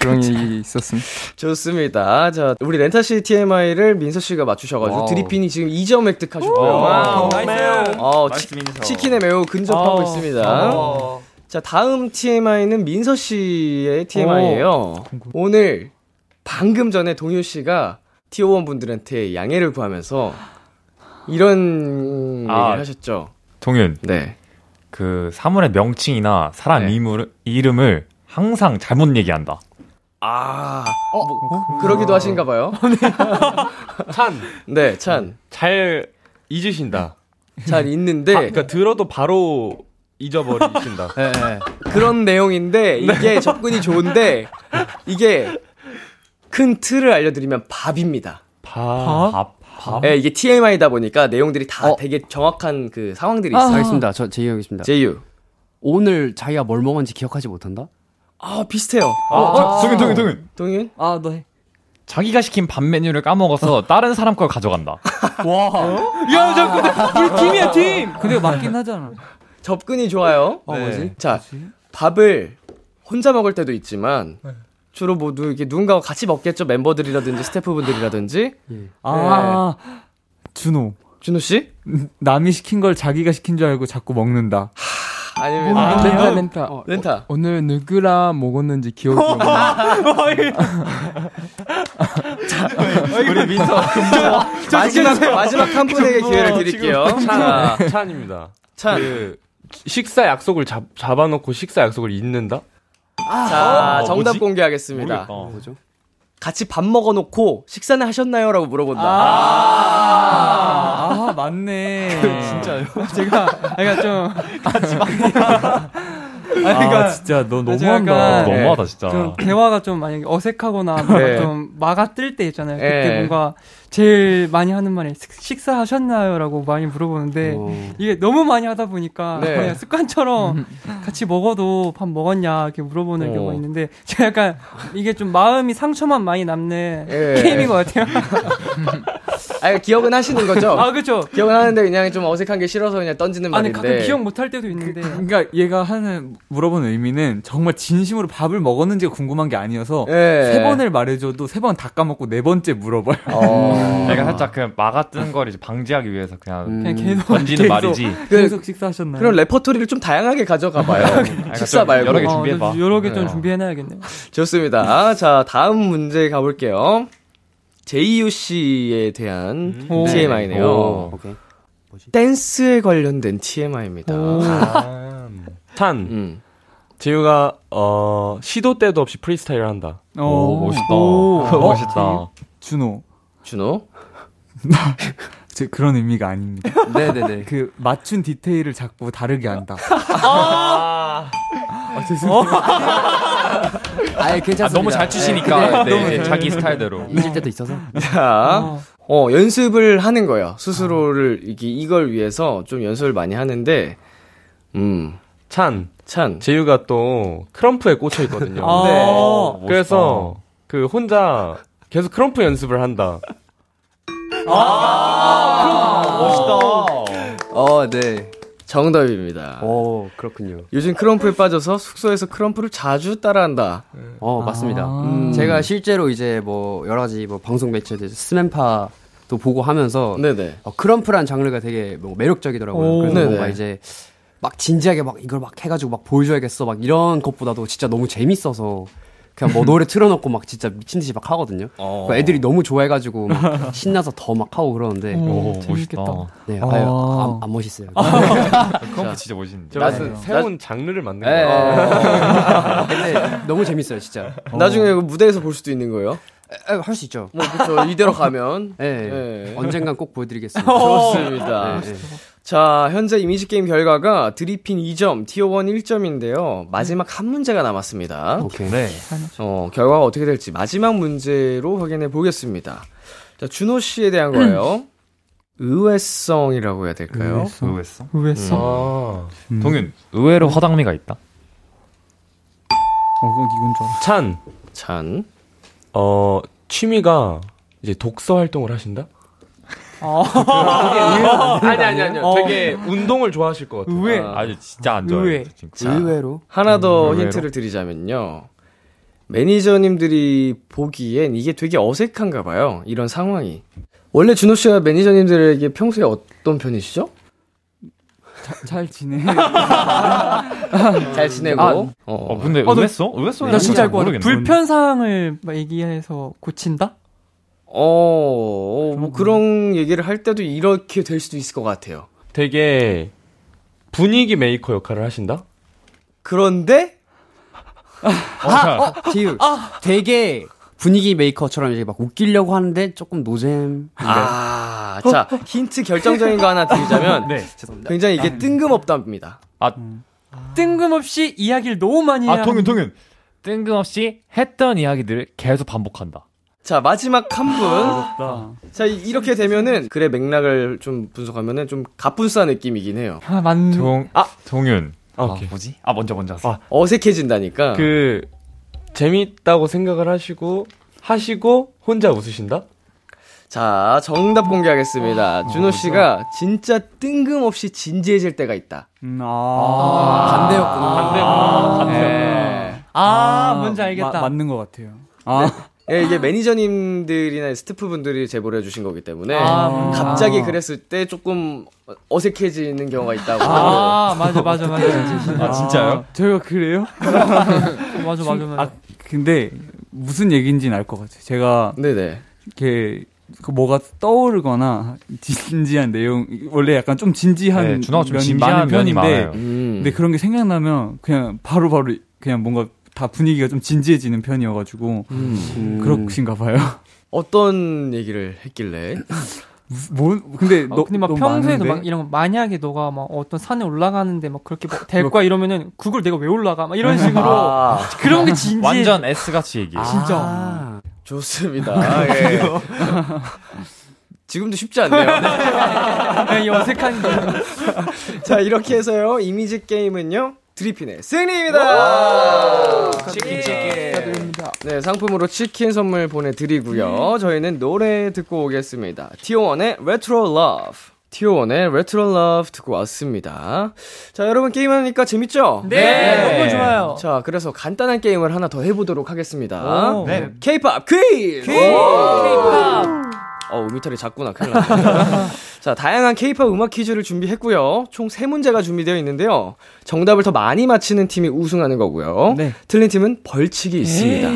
그런 얘기 있었습니다. 좋습니다. 자, 우리 렌타 씨 TMI를 민서 씨가 맞추셔가지고 wow. 드리핀이 지금 2점 획득하셨고요. wow. Nice. 어, 치, 치킨에 매우 근접하고 어. 있습니다. 자, 다음 TMI는 민서 씨의 TMI예요. 오늘 방금 전에 동효 씨가 티오원 분들한테 양해를 구하면서 이런 아. 얘기를 하셨죠. 동윤, 네. 그 사물의 명칭이나 사람 네. 이물, 이름을 항상 잘못 얘기한다. 아, 뭐, 그러기도 하신가 봐요. 찬. 네, 찬. 잘 잊으신다. 잘 있는데 아, 그러니까 들어도 바로 잊어버리신다. 네, 네. 그런 내용인데 이게 접근이 좋은데 이게 큰 틀을 알려드리면 밥입니다. 밥. 밥, 밥. 네, 이게 TMI다 보니까 내용들이 다 어. 되게 정확한 그 상황들이 있어요. 알겠습니다. 저 제이 형이십니다. 제이유. 오늘 자기가 뭘 먹었는지 기억하지 못한다? 아 비슷해요. 아, 동윤, 동윤, 동윤. 동윤? 아, 너 해. 자기가 시킨 밥 메뉴를 까먹어서 다른 사람 걸 가져간다. 야, 잠깐. 우리 팀이야, 팀. 근데 맞긴 하잖아. 접근이 좋아요. 어, 뭐지? 자 밥을 혼자 먹을 때도 있지만 주로 모두 이렇게 누군가와 같이 먹겠죠. 멤버들이라든지 스태프분들이라든지. 아, 준호. 준호 씨? 남이 시킨 걸 자기가 시킨 줄 알고 자꾸 먹는다. 아니면 아, 렌타 렌타 렌타. 렌타. 렌타. 오늘 누구랑 먹었는지 기억이 없네. 우리 민서 마지막 마지막 한 분에게 기회를 드릴게요. 자, 찬, 찬입니다. 찬. 그 식사 약속을 잡, 잡아놓고 식사 약속을 잊는다? 자, 어, 정답 뭐지? 공개하겠습니다. 모르겠다. 뭐죠? 같이 밥 먹어놓고 식사는 하셨나요? 라고 물어본다. 아, 맞네. 진짜요? 제가, 그러니까 좀, 아, 진짜 너 너무한다. 약간- 너무하다, 진짜. 좀 대화가 좀 만약에 어색하거나 네. 좀 막아 뜰때 있잖아요. 그때 네. 뭔가 제일 많이 하는 말이 식- 식사하셨나요?라고 많이 물어보는데 어. 이게 너무 많이 하다 보니까 네. 그냥 습관처럼 같이 먹어도 밥 먹었냐 이렇게 물어보는 어. 경우가 있는데 제가 약간 이게 좀 마음이 상처만 많이 남는 예. 게임인 것 같아요. 아, 기억은 하시는 거죠? 아 그렇죠. 기억은 하는데 그냥 좀 어색한 게 싫어서 그냥 던지는 아니 말인데. 가끔 기억 못 할 때도 있는데 그러니까 얘가 하는 물어보는 의미는 정말 진심으로 밥을 먹었는지가 궁금한 게 아니어서 예. 세 번을 말해줘도 세 번 다 까먹고 네 번째 물어봐요. 어. 내가 살짝 그 막아뜨는 걸 이제 방지하기 위해서 그냥 음. 그냥 계속 던지는 계속. 말이지. 그- 계속 식사하셨나요? 그런 레퍼토리를 좀 다양하게 가져가 봐요. 식사 좀 말고. 여러 개 어, 준비해봐. 좀 여러 개좀 네. 준비해놔야겠네요. 좋습니다. 자, 다음 문제 가볼게요. 제이유 씨에 대한 오. TMI네요. 오, 오케이. 댄스에 관련된 TMI입니다. 찬. 음. 재유가, 어, 시도 때도 없이 프리스타일을 한다. 오, 멋있다. 오. 멋있다. 준호. 준호. 제 그런 의미가 아닙니다. 네네네. 그 맞춘 디테일을 자꾸 다르게 한다. 아예 아, 괜찮습니다. 너무 잘 추시니까. 네, 네, 네. 자기 스타일대로. 잊을 때도 있어서. 자, 어, 연습을 하는 거예요. 스스로를, 이게, 이걸 위해서 좀 연습을 많이 하는데, 음, 찬. 찬. 재유가 또 크럼프에 꽂혀 있거든요. 아. 네. 어, 멋있다. 그래서 그 혼자 계속 크럼프 연습을 한다. 어, 네. 정답입니다. 오, 그렇군요. 요즘 크럼프에 빠져서 숙소에서 크럼프를 자주 따라한다. 어, 맞습니다. 음. 제가 실제로 이제 뭐 여러 가지 뭐 방송 매체들 스맨파도 보고 하면서 네네. 어, 크럼프란 장르가 되게 뭐 매력적이더라고요. 오. 그래서 네네. 뭔가 이제 막 진지하게 막 이걸 막 해가지고 막 보여줘야겠어 막 이런 것보다도 진짜 너무 재밌어서 그냥 뭐 노래 틀어놓고 막 진짜 미친 듯이 막 하거든요. 어. 그 애들이 너무 좋아해가지고 막 신나서 더 막 하고 그러는데 오, 재밌겠다. 멋있다. 네, 어. 아유, 안, 안 멋있어요. 크럼프 진짜 멋있는데. 제가 나- 나, 새로운 장르를 만든 네. 거예요. 근데 너무 재밌어요, 진짜. 나중에 그 무대에서 볼 수도 있는 거예요. 할 수 있죠. 뭐, 그쵸. 이대로 가면. 네. 네. 언젠간 꼭 보여드리겠습니다. 좋습니다. 네, 네. 자, 현재 이미지 게임 결과가 드리핀 2점, 티어1 1점인데요. 마지막 한 문제가 남았습니다. 오케이. 네. 어, 결과가 어떻게 될지 마지막 문제로 확인해 보겠습니다. 자, 준호 씨에 대한 거예요. 의외성이라고 해야 될까요? 의외성? 의외성. 아, 동윤, 의외로 허당미가 있다. 어, 그건 이건 줄 알았어. 찬, 찬. 어, 취미가 이제 독서 활동을 하신다? 아니, 아니, 아니. 어. 되게 운동을 좋아하실 것 같아요. 의외. 아, 아주 진짜 안 좋아해요. 의외. 진짜. 의외로 하나 더 의외로? 힌트를 드리자면요. 매니저님들이 보기엔 이게 되게 어색한가 봐요. 이런 상황이. 원래 준호 씨가 매니저님들에게 평소에 어떤 편이시죠? 잘 지내. 잘 지내고. 아, 어, 어, 근데 어, 너- 의외성? 의외성이 나 진짜 알것 같아. 모르겠네. 불편 사항을 막 얘기해서 고친다? 어, 어, 뭐 그런 얘기를 할 때도 이렇게 될 수도 있을 것 같아요. 되게 분위기 메이커 역할을 하신다? 그런데 어, 자, 지우 되게 분위기 메이커처럼 이제 막 웃기려고 하는데 조금 노잼 아, 자 힌트 결정적인 거 하나 드리자면 네. 굉장히 이게 뜬금없답니다. 아, 뜬금없이 이야기를 너무 많이 해야 아, 동윤, 동윤. 뜬금없이 했던 이야기들을 계속 반복한다. 자 마지막 한 분. 어렵다. 자 이- 이렇게 되면은 글의 맥락을 좀 분석하면은 좀 가뿐싸 느낌이긴 해요. 아, 맞는. 동, 아, 동윤. 아, 아, 오케이. 뭐지? 아, 먼저, 먼저 하세요. 아, 어색해진다니까. 그, 재밌다고 생각을 하시고, 하시고, 혼자 웃으신다? 자 정답 공개하겠습니다. 준호 씨가 진짜 뜬금없이 진지해질 때가 있다. 음, 아. 반대였구나. 네. 아, 뭔지 알겠다. 마- 맞는 것 같아요. 아, 예, 이게 매니저님들이나 스태프분들이 제보를 해주신 거기 때문에 아. 갑자기 그랬을 때 조금 어색해지는 경우가 있다고. 아, 맞아, 맞아, 맞아. 아, 진짜요? 저희가 그래요? 맞아, 맞아, 맞아. 아, 근데 무슨 얘기인지는 알 것 같아요. 제가 네네. 이렇게 그 뭐가 떠오르거나 진지한 내용 원래 약간 좀 진지한 네, 준호가 좀 진지한 많은 면이 편인데 많아요. 음. 근데 그런 게 생각나면 그냥 바로바로 그냥 뭔가 다 분위기가 좀 진지해지는 편이어가지고 음. 그렇신가 봐요. 어떤 얘기를 했길래? 뭐 근데 어, 너 근데 막 너무 평소에도 많은데? 막 이런 거 만약에 너가 막 어떤 산에 올라가는데 막 그렇게 막될 거야 이러면은 그걸 내가 왜 올라가 막 이런 식으로 아, 그런 게 진지해 완전 S같이 얘기해. 진짜 아, 좋습니다. 예. 지금도 쉽지 않네요. 이 어색한 게 자, 이렇게 해서요. 이미지 게임은요. 드리핀의 승리입니다. 치킨 치킨. 네, 상품으로 치킨 선물 보내드리고요. 저희는 노래 듣고 오겠습니다. 티오원의 Retro Love. 티오원의 Retro Love 듣고 왔습니다. 자, 여러분 게임하니까 재밌죠? 네, 너무 좋아요. 자, 그래서 간단한 게임을 하나 더 해보도록 하겠습니다. 오. 네. K-pop 퀴즈! K-pop. 어, 음이탈이 작구나. 큰일 났네. 자, 다양한 케이팝 음악 퀴즈를 준비했고요. 총 3문제가 준비되어 있는데요. 정답을 더 많이 맞히는 팀이 우승하는 거고요. 네. 틀린 팀은 벌칙이 있습니다.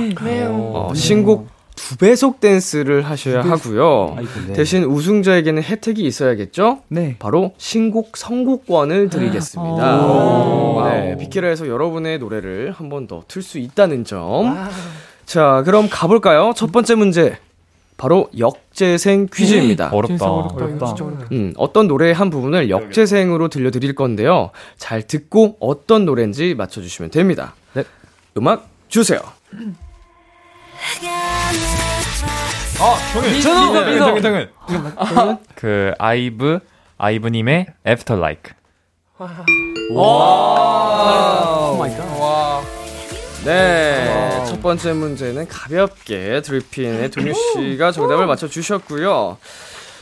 어, 신곡 두 배속 댄스를 하셔야 하고요. 대신 우승자에게는 혜택이 있어야겠죠? 네. 바로 신곡 선곡권을 드리겠습니다. 네, 비키라에서 여러분의 노래를 한 번 더 틀 수 있다는 점. 자, 그럼 가볼까요? 첫 번째 문제. 바로 역재생 퀴즈입니다. 어렵다. 어렵다. 음, 어떤 노래의 한 부분을 역재생으로 들려드릴 건데요. 잘 듣고 어떤 노래인지 맞춰주시면 됩니다. 네. 음악 주세요. 민서 민서 동윤. 그 아이브 아이브님의 After Like. 네. 첫 번째 문제는 가볍게 드리핀의 동유 씨가 정답을 맞춰 주셨고요.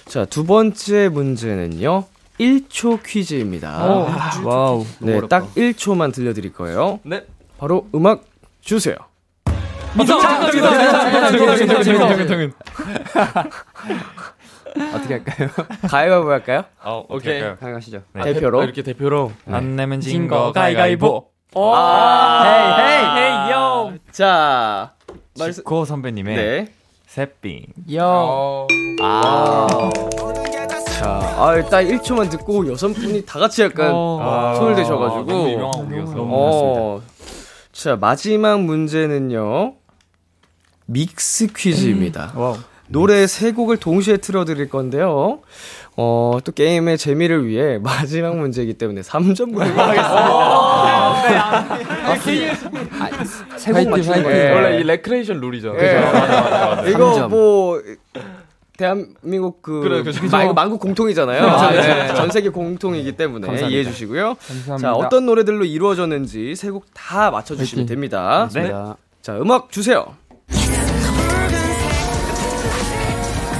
자, 두 번째 문제는요. 1초 퀴즈입니다. Wow. 네, 딱 1초만 들려 드릴 거예요. 네. 바로 음악 주세요. 동윤. 어떻게 할까요? 가위바위보 할까요? 어, 오케이. 오케이. 가가시죠. 네. 대표로. 아, 이렇게 대표로. 안 내면 진진거거 가위가위보. hey hey hey yo 자, 말씀. 지코 선배님의 네. 새삥. 요. 아. 자, 아, 일단 1초만 듣고 여섯 분이 다 같이 약간 어. 손을 대셔가지고. 너무 유명한 곡이어서. 어. 자, 마지막 문제는요. 믹스 퀴즈입니다. wow. 노래 세 곡을 동시에 틀어드릴 건데요. 어, 또 게임의 재미를 위해 마지막 문제이기 때문에 3점 구하겠습니다. 세곡 맞추는 예. 거예요. 원래 이 레크레이션 룰이죠. 예. 그죠? 맞아, 맞아, 맞아. 이거. 뭐 대한민국 그 그래, 그죠. 마- 만국 공통이잖아요. 그렇죠, 네, 그렇죠. 전 세계 공통이기 때문에 감사합니다. 이해해 주시고요. 감사합니다. 자, 어떤 노래들로 이루어졌는지 세 곡 다 맞춰 주시면 화이팅. 됩니다. 네. 자, 음악 주세요.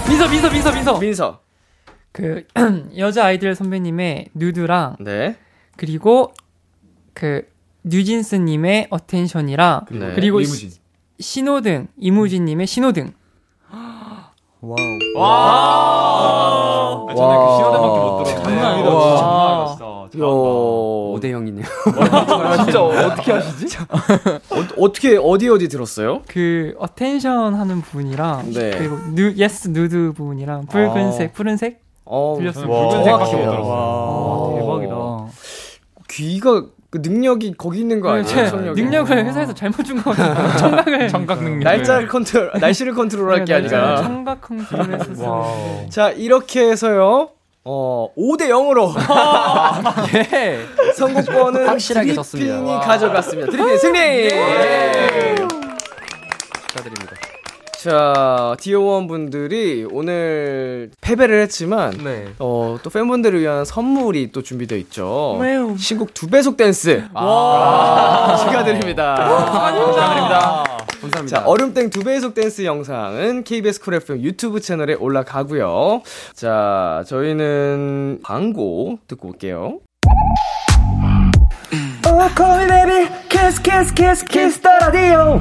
민서 민서 민서 민서. 민서. 그 여자 아이들 선배님의 누드랑 네. 그리고 그 뉴진스 님의 Attention이랑 네. 그리고 시- 신호등 이무진 님의 신호등. 아, 저는 그 신호등밖에 못 들었는데. 장난 아니다, 와. 진짜. 정말 멋있다. 요 5대 0이네요. 진짜 어떻게 하시지? 어, 떻게 어디 어디 들었어요? 그 Attention 하는 부분이랑 네. 그리고 누 yes nude 부분이랑 붉은색 푸른색 어, 들렸어요. 와. 붉은 색밖에 못 와. 대박이다. 귀가 그 능력이 거기 있는 거 아니에요? 제 청력이? 능력을 회사에서 잘못 준 거 같아요. 청각을 청각 능력. 날짜를 컨트롤, 날씨를 컨트롤할 게 아니라. 청각 컨트롤했었어요. Wow. 자, 이렇게 해서요. 어, 5대 0으로 예. 선곡권은 확실하게. 와. 가져갔습니다. 드리핀 승리! 축하드립니다. 자, 티오원 분들이 오늘 패배를 했지만 네. 어, 또 팬분들을 위한 선물이 또 준비되어 있죠. 왜요? 신곡 두 배속 댄스. 와. 축하드립니다. 축하드립니다. 감사합니다. 자, 얼음땡 두 배속 댄스 영상은 KBS 쿨 FM 유튜브 채널에 올라가고요. 자, 저희는 광고 듣고 올게요. Oh, call me baby, kiss, kiss, kiss, kiss the radio.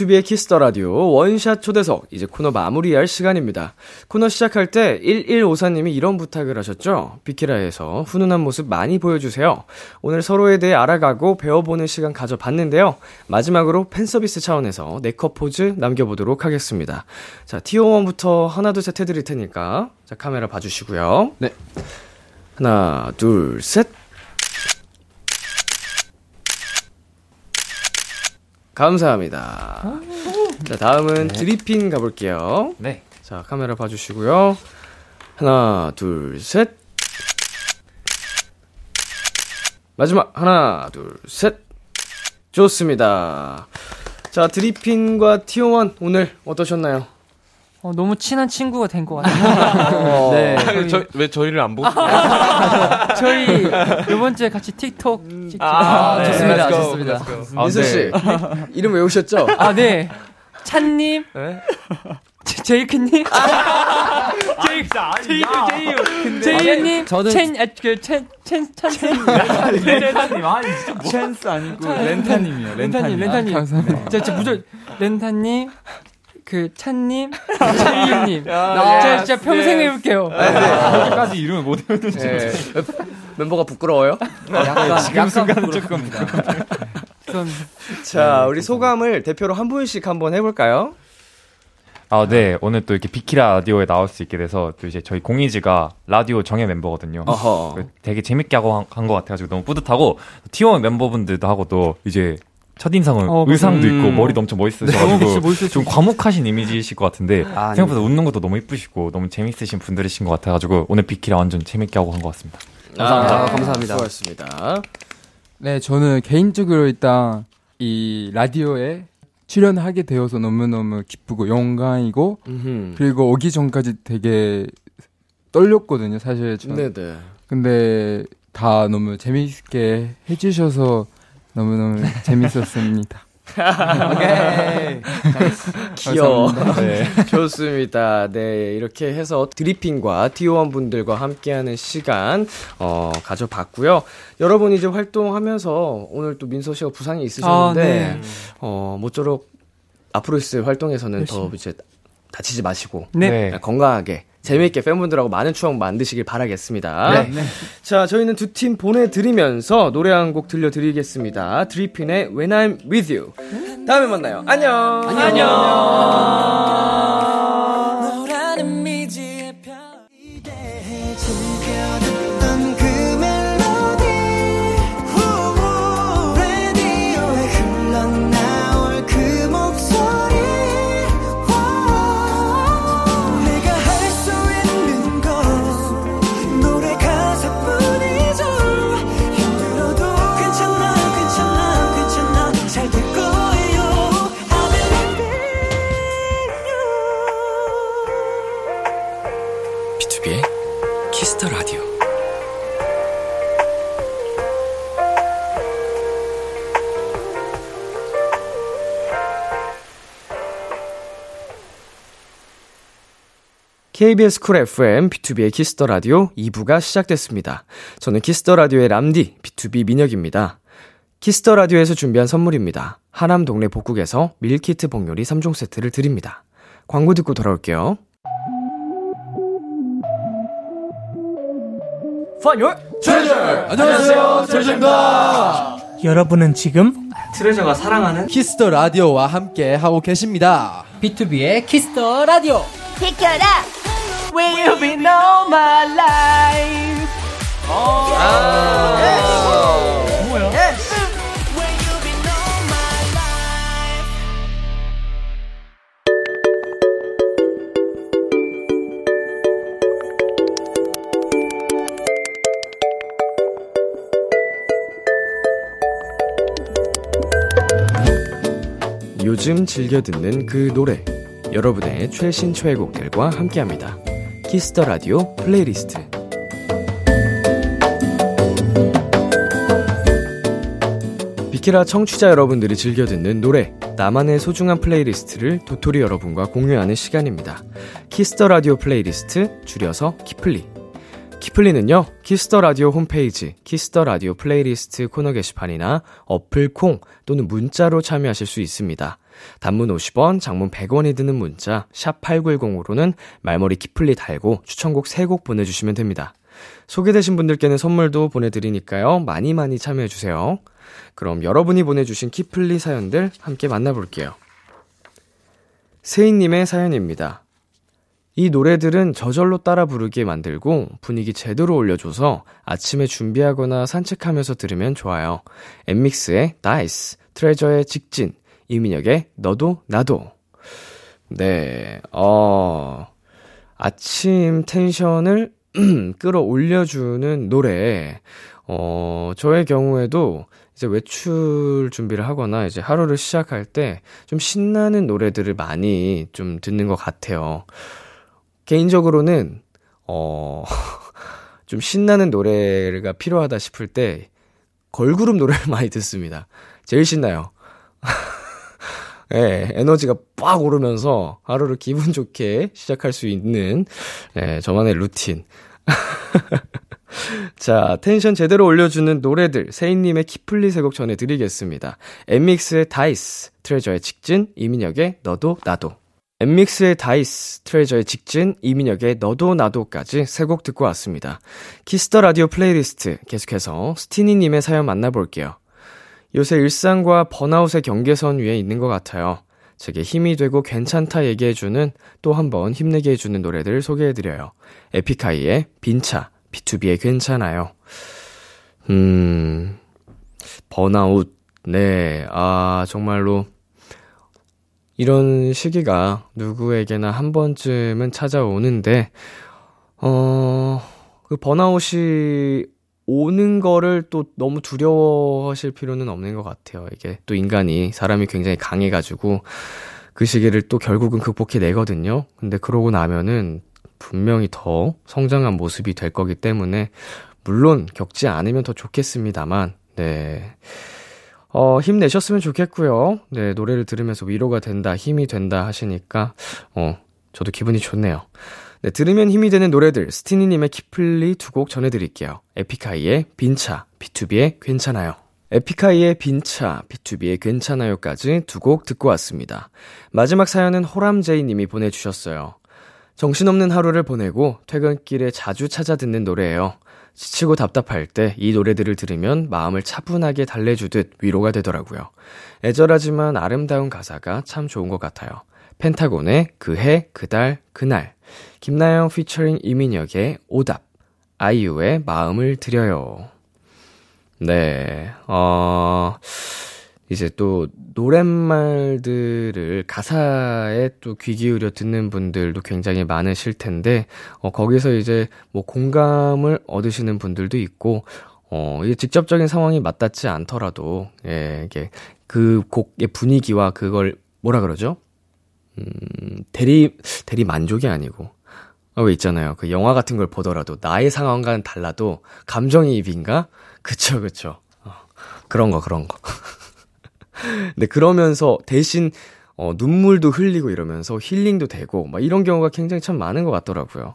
비투비의 키스 더 라디오 원샷 초대석 이제 코너 마무리할 시간입니다. 코너 시작할 때 1154님이 이런 부탁을 하셨죠. 비키라에서 훈훈한 모습 많이 보여주세요. 오늘 서로에 대해 알아가고 배워보는 시간 가져봤는데요. 마지막으로 팬 서비스 차원에서 네컷 포즈 남겨보도록 하겠습니다. 자, 티오1부터 하나 둘 셋 해드릴 테니까 자 카메라 봐주시고요. 네. 하나 둘 셋. 감사합니다. 자, 다음은 드리핀 가볼게요. 네. 자, 카메라 봐주시고요. 하나, 둘, 셋. 마지막, 하나, 둘, 셋. 좋습니다. 자, 드리핀과 티오원 오늘 어떠셨나요? 어, 너무 친한 친구가 된 것 같아요. 네. 아니, 저, 왜 저희를 안 보고? 저희 이번 주에 같이 틱톡 찍 아, 아, 좋습니다. let's go, 좋습니다. let's go. 아, 민서 씨, 네. 이름 외우셨죠? 아, 네. 찬님. 네? 제- 제이크님. 제이, 제이유, 제이유. 제이유님. 저는- 첸, 아, 그, 첸, 첸, 찬님. 렌타님, 아니, 진짜 뭐. 찬스 아니고 렌타님이요. 렌타님, 렌타님. 감사합니다. 저, 저 무조 렌타님, 그, 찬님, 제이유님. 아, 제가 진짜 평생 외울게요. 그렇게까지 이름을 못 외우는지. 네. 멤버가 부끄러워요? 약간, 지금 순간은 조금. 자, 우리 소감을 대표로 한 분씩 한번 해볼까요? 아, 네. 오늘 또 이렇게 비키라 라디오에 나올 수 있게 돼서 또 이제 저희 공이지가 라디오 정예 멤버거든요. 어허. 그 되게 재밌게 하고 한 것 같아가지고 너무 뿌듯하고 T1 멤버분들도 하고 또 이제 첫인상은 어, 의상도 음. 있고 머리도 엄청 멋있으셔가지고 멋있으시고. 좀 과묵하신 이미지이실 것 같은데 아, 생각보다 웃는 것도 너무 이쁘시고 너무 재밌으신 분들이신 것 같아가지고 오늘 비키라 완전 재밌게 하고 한것 같습니다. 감사합니다. 아, 감사합니다. 수고하셨습니다. 네, 저는 개인적으로 일단 이 라디오에 출연하게 되어서 너무너무 기쁘고 영광이고 음흠. 그리고 오기 전까지 되게 떨렸거든요, 사실. 전. 네네. 근데 다 너무 재밌게 해주셔서 너무너무 재밌었습니다. 오케이. 귀여워. 네. 좋습니다. 네, 이렇게 해서 드리핑과 티오원 분들과 함께하는 시간 어, 가져봤고요. 여러분 이제 활동하면서 오늘 또 민서 씨가 부상이 있으셨는데 아, 네. 어, 모쪼록 앞으로 있을 활동에서는 더 열심히. 이제 다치지 마시고 네. 네. 건강하게 재미있게 팬분들하고 많은 추억 만드시길 바라겠습니다. 네. 자, 저희는 두 팀 보내드리면서 노래 한 곡 들려드리겠습니다. 드리핀의 When I'm With You. 다음에 만나요. 안녕. 안녕. 안녕. KBS Cool FM, B2B의 키스터 라디오 2부가 시작됐습니다. 저는 Kiss the Radio의 람디, BTOB 민혁입니다. Kiss the Radio에서 준비한 선물입니다. 하남 동네 복국에서 밀키트 복요리 3종 세트를 드립니다. 광고 듣고 돌아올게요. Fire 트레저 안녕하세요 트레저입니다 여러분은 지금 트레저가 사랑하는 Kiss the Radio와 함께 하고 계십니다 B2B의 키스터 라디오 비켜라 Will you be know my life? Oh. 아. Yes. 뭐야? Yes. 요즘 즐겨 듣는 그 노래 여러분의 최신 최애곡들과 함께합니다. Kiss the Radio playlist. 비키라 청취자 여러분들이 즐겨 듣는 노래, 나만의 소중한 playlist를 도토리 여러분과 공유하는 시간입니다. Kiss the Radio playlist, 줄여서 키플리. 키플리는요, Kiss the Radio 홈페이지, Kiss the Radio playlist 코너 게시판이나 어플 콩 또는 문자로 참여하실 수 있습니다. 단문 50원, 장문 100원이 드는 문자 샵 8910으로는 말머리 키플리 달고 추천곡 3곡 보내주시면 됩니다. 소개되신 분들께는 선물도 보내드리니까요. 많이 많이 참여해주세요. 그럼 여러분이 보내주신 키플리 사연들 함께 만나볼게요. 세인님의 사연입니다. 이 노래들은 저절로 따라 부르게 만들고 분위기 제대로 올려줘서 아침에 준비하거나 산책하면서 들으면 좋아요. 엔믹스의 DICE, 트레저의 직진, 이민혁의 너도 나도. 네, 어, 아침 tension을 끌어올려주는 노래. 어, 저의 경우에도 이제 외출 준비를 하거나 이제 하루를 시작할 때 좀 신나는 노래들을 많이 좀 듣는 것 같아요. 개인적으로는, 어, 좀 신나는 노래가 필요하다 싶을 때 걸그룹 노래를 많이 듣습니다. 제일 신나요. 예, 에너지가 빡 오르면서 하루를 기분 좋게 시작할 수 있는, 예, 저만의 루틴. 자, 텐션 제대로 올려주는 노래들, 세인님의 키플리 세곡 전해드리겠습니다. 엔믹스의 DICE, 트레저의 직진, 이민혁의 너도 나도. 엔믹스의 DICE, 트레저의 직진, 이민혁의 너도 나도까지 세 곡 듣고 왔습니다. Kiss the Radio playlist 계속해서 스티니님의 사연 만나볼게요. 요새 일상과 번아웃의 경계선 위에 있는 것 같아요. 제게 힘이 되고 괜찮다 얘기해주는 또 한 번 힘내게 해주는 노래들 소개해드려요. 에픽하이의 빈차, BTOB의 괜찮아요. 음, 번아웃. 네, 아, 정말로. 이런 시기가 누구에게나 한 번쯤은 찾아오는데, 어, 그 번아웃이 오는 거를 또 너무 두려워하실 필요는 없는 것 같아요. 이게 또 인간이 사람이 굉장히 강해가지고 그 시기를 또 결국은 극복해내거든요. 근데 그러고 나면은 분명히 더 성장한 모습이 될 거기 때문에 물론 겪지 않으면 더 좋겠습니다만 네. 어, 힘내셨으면 좋겠고요. 네, 노래를 들으면서 위로가 된다, 힘이 된다 하시니까 어, 저도 기분이 좋네요. 네, 들으면 힘이 되는 노래들 스티니님의 키플리 두 곡 전해드릴게요. 에픽하이의 빈차, B2B의 괜찮아요. 에픽하이의 빈차, B2B의 괜찮아요까지 두 곡 듣고 왔습니다. 마지막 사연은 호람제이님이 보내주셨어요. 정신없는 하루를 보내고 퇴근길에 자주 찾아 듣는 노래예요. 지치고 답답할 때 이 노래들을 들으면 마음을 차분하게 달래주듯 위로가 되더라고요. 애절하지만 아름다운 가사가 참 좋은 것 같아요. 펜타곤의 그 해, 그달, 그날. 김나영 피처링 이민혁의 오답. 아이유의 마음을 드려요. 네, 어, 이제 또 노랫말들을 가사에 또 귀 기울여 듣는 분들도 굉장히 많으실 텐데, 어, 거기서 이제 뭐 공감을 얻으시는 분들도 있고, 어, 이게 직접적인 상황이 맞닿지 않더라도, 예, 이게 그 곡의 분위기와 그걸 뭐라 그러죠? 음, 대리, 대리 만족이 아니고, 어, 왜 있잖아요. 그 영화 같은 걸 보더라도 나의 상황과는 달라도 감정이입인가? 그쵸, 그쵸. 어, 그런 거, 그런 거. 근데 그러면서 대신 어, 눈물도 흘리고 이러면서 힐링도 되고 막 이런 경우가 굉장히 참 많은 것 같더라고요.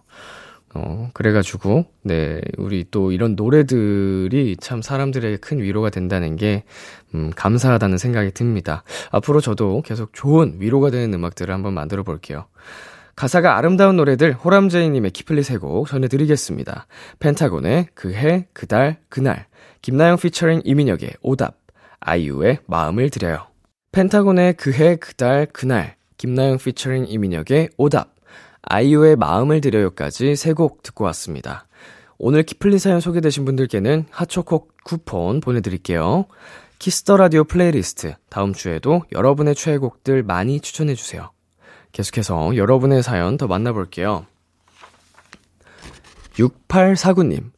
어, 그래가지고, 네, 우리 또 이런 노래들이 참 사람들에게 큰 위로가 된다는 게, 음, 감사하다는 생각이 듭니다. 앞으로 저도 계속 좋은 위로가 되는 음악들을 한번 만들어 볼게요. 가사가 아름다운 노래들 호람제이님의 키플리 세곡 전해드리겠습니다. 펜타곤의 그 해, 그달, 그날, 김나영 피처링 이민혁의 오답, 아이유의 마음을 드려요. 펜타곤의 그해 그달 그날 김나영 피처링 이민혁의 오답 아이유의 마음을 드려요까지 세 곡 듣고 왔습니다. 오늘 키플리 사연 소개되신 분들께는 핫초코 쿠폰 보내드릴게요. Kiss the Radio playlist 다음 주에도 여러분의 최애곡들 많이 추천해 주세요. 계속해서 여러분의 사연 더 만나볼게요. 6849님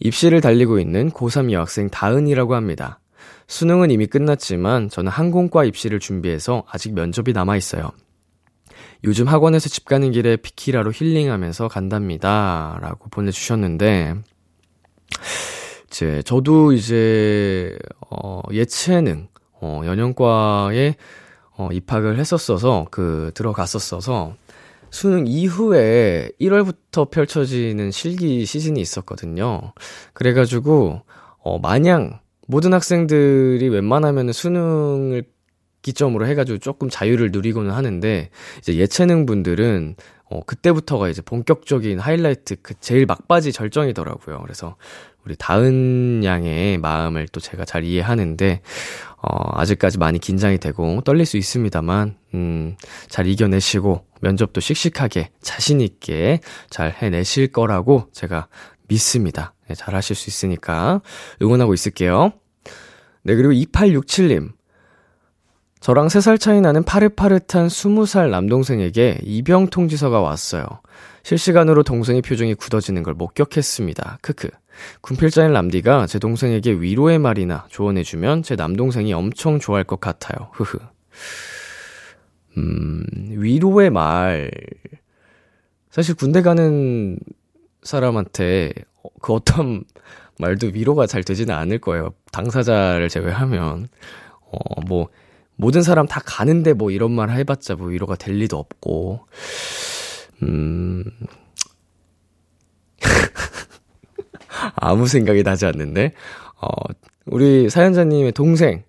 입시를 달리고 있는 고3 여학생 다은이라고 합니다. 수능은 이미 끝났지만 저는 항공과 입시를 준비해서 아직 면접이 남아있어요. 요즘 학원에서 집 가는 길에 비키라로 힐링하면서 간답니다. 라고 보내주셨는데, 이제, 저도 이제, 어, 예체능, 어, 연영과에, 어, 입학을 했었어서, 그, 들어갔었어서, 수능 이후에 1월부터 펼쳐지는 실기 시즌이 있었거든요. 그래가지고, 어, 마냥 모든 학생들이 웬만하면 수능을 기점으로 해가지고 조금 자유를 누리고는 하는데, 이제 예체능 분들은, 어, 그때부터가 이제 본격적인 하이라이트, 그 제일 막바지 절정이더라고요. 그래서 우리 다은 양의 마음을 또 제가 잘 이해하는데, 어, 아직까지 많이 긴장이 되고 떨릴 수 있습니다만, 음, 잘 이겨내시고, 면접도 씩씩하게, 자신있게 잘 해내실 거라고 제가 믿습니다. 네, 잘 하실 수 있으니까 응원하고 있을게요. 네, 그리고 2867님. 저랑 3살 차이 나는 파릇파릇한 20살 남동생에게 입영 통지서가 왔어요. 실시간으로 동생의 표정이 굳어지는 걸 목격했습니다. 크크. 군필자인 람디가 제 동생에게 위로의 말이나 조언해주면 제 남동생이 엄청 좋아할 것 같아요. 흐흐. 음, 위로의 말. 사실 군대 가는 사람한테 그 어떤 말도 위로가 잘 되지는 않을 거예요. 당사자를 제외하면. 어, 뭐, 모든 사람 다 가는데 뭐 이런 말 해봤자 뭐 위로가 될 리도 없고. 음. 아무 생각이 나지 않는데. 어, 우리 사연자님의 동생.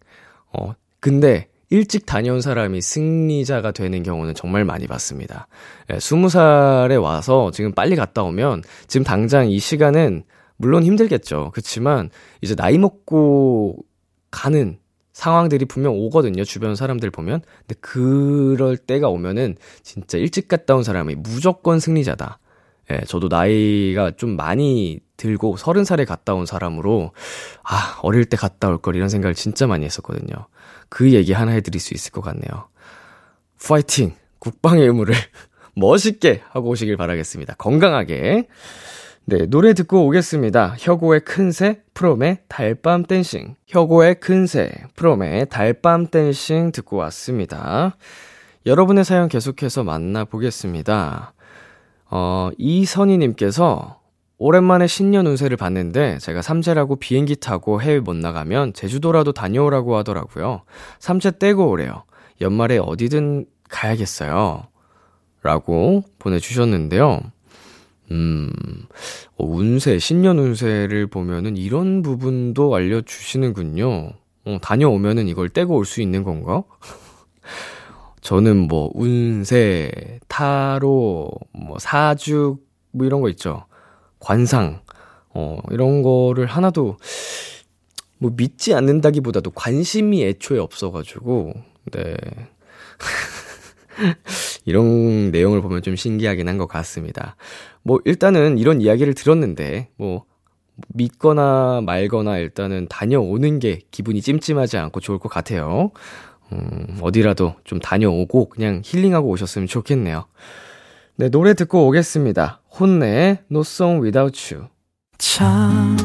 어, 근데 일찍 다녀온 사람이 승리자가 되는 경우는 정말 많이 봤습니다. 예, 20살에 와서 지금 빨리 갔다 오면 지금 당장 이 시간은 물론 힘들겠죠. 그렇지만 이제 나이 먹고 가는 상황들이 분명 오거든요. 주변 사람들 보면. 근데 그럴 때가 오면은 진짜 일찍 갔다 온 사람이 무조건 승리자다. 예, 저도 나이가 좀 많이 들고 서른 살에 갔다 온 사람으로 아, 어릴 때 갔다 올 걸 이런 생각을 진짜 많이 했었거든요. 그 얘기 하나 해드릴 수 있을 것 같네요. 파이팅! 국방의 의무를 멋있게 하고 오시길 바라겠습니다. 건강하게. 네, 노래 듣고 오겠습니다. 혁오의 큰새, 프롬의 달밤 dancing. 혁오의 큰새, 프롬의 달밤 dancing 듣고 왔습니다. 여러분의 사연 계속해서 만나보겠습니다. 어, 이선희님께서 오랜만에 신년 운세를 봤는데 제가 삼재라고 비행기 타고 해외 못 나가면 제주도라도 다녀오라고 하더라고요. 삼재 떼고 오래요. 연말에 어디든 가야겠어요. 라고 보내주셨는데요. 음, 어, 운세, 신년 운세를 보면은 이런 부분도 알려주시는군요. 어, 다녀오면은 이걸 떼고 올 수 있는 건가? 저는 뭐 운세, 타로, 뭐 사주 뭐 이런 거 있죠. 관상 어 이런 거를 하나도 뭐 믿지 않는다기보다도 관심이 애초에 없어가지고 네 이런 내용을 보면 좀 신기하긴 한 것 같습니다. 뭐 일단은 이런 이야기를 들었는데 뭐 믿거나 말거나 일단은 다녀오는 게 기분이 찜찜하지 않고 좋을 것 같아요. 음, 어디라도 좀 다녀오고 그냥 힐링하고 오셨으면 좋겠네요. 네, 노래 듣고 오겠습니다. 혼내의 No Song Without You. 참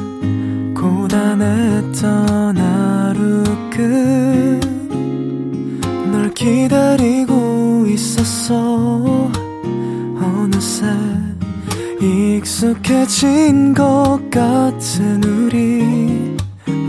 고단했던 하루 끝널 기다리고 있었어 어느새 익숙해진 것 같은 우리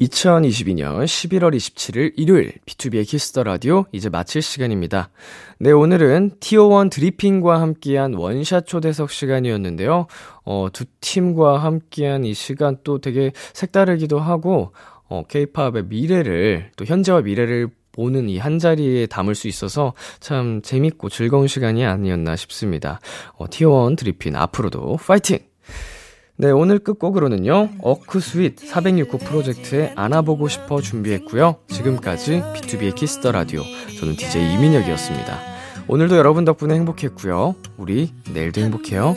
2022년 11월 27일 일요일 B2B의 키스터 라디오 이제 마칠 시간입니다. 네, 오늘은 TO1 드리핑과 함께한 원샷 초대석 시간이었는데요. 어, 두 팀과 함께한 이 시간 또 되게 색다르기도 하고 어, 케이팝의 미래를 또 현재와 미래를 보는 이 한 자리에 담을 수 있어서 참 재밌고 즐거운 시간이 아니었나 싶습니다. 어, TO1 드리핑 앞으로도 파이팅! 네, 오늘 끝곡으로는요, 어쿠스윗 406호 프로젝트의 안아보고 싶어 준비했고요. 지금까지 B2B의 키스터 라디오. 저는 DJ 이민혁이었습니다. 오늘도 여러분 덕분에 행복했고요. 우리 내일도 행복해요.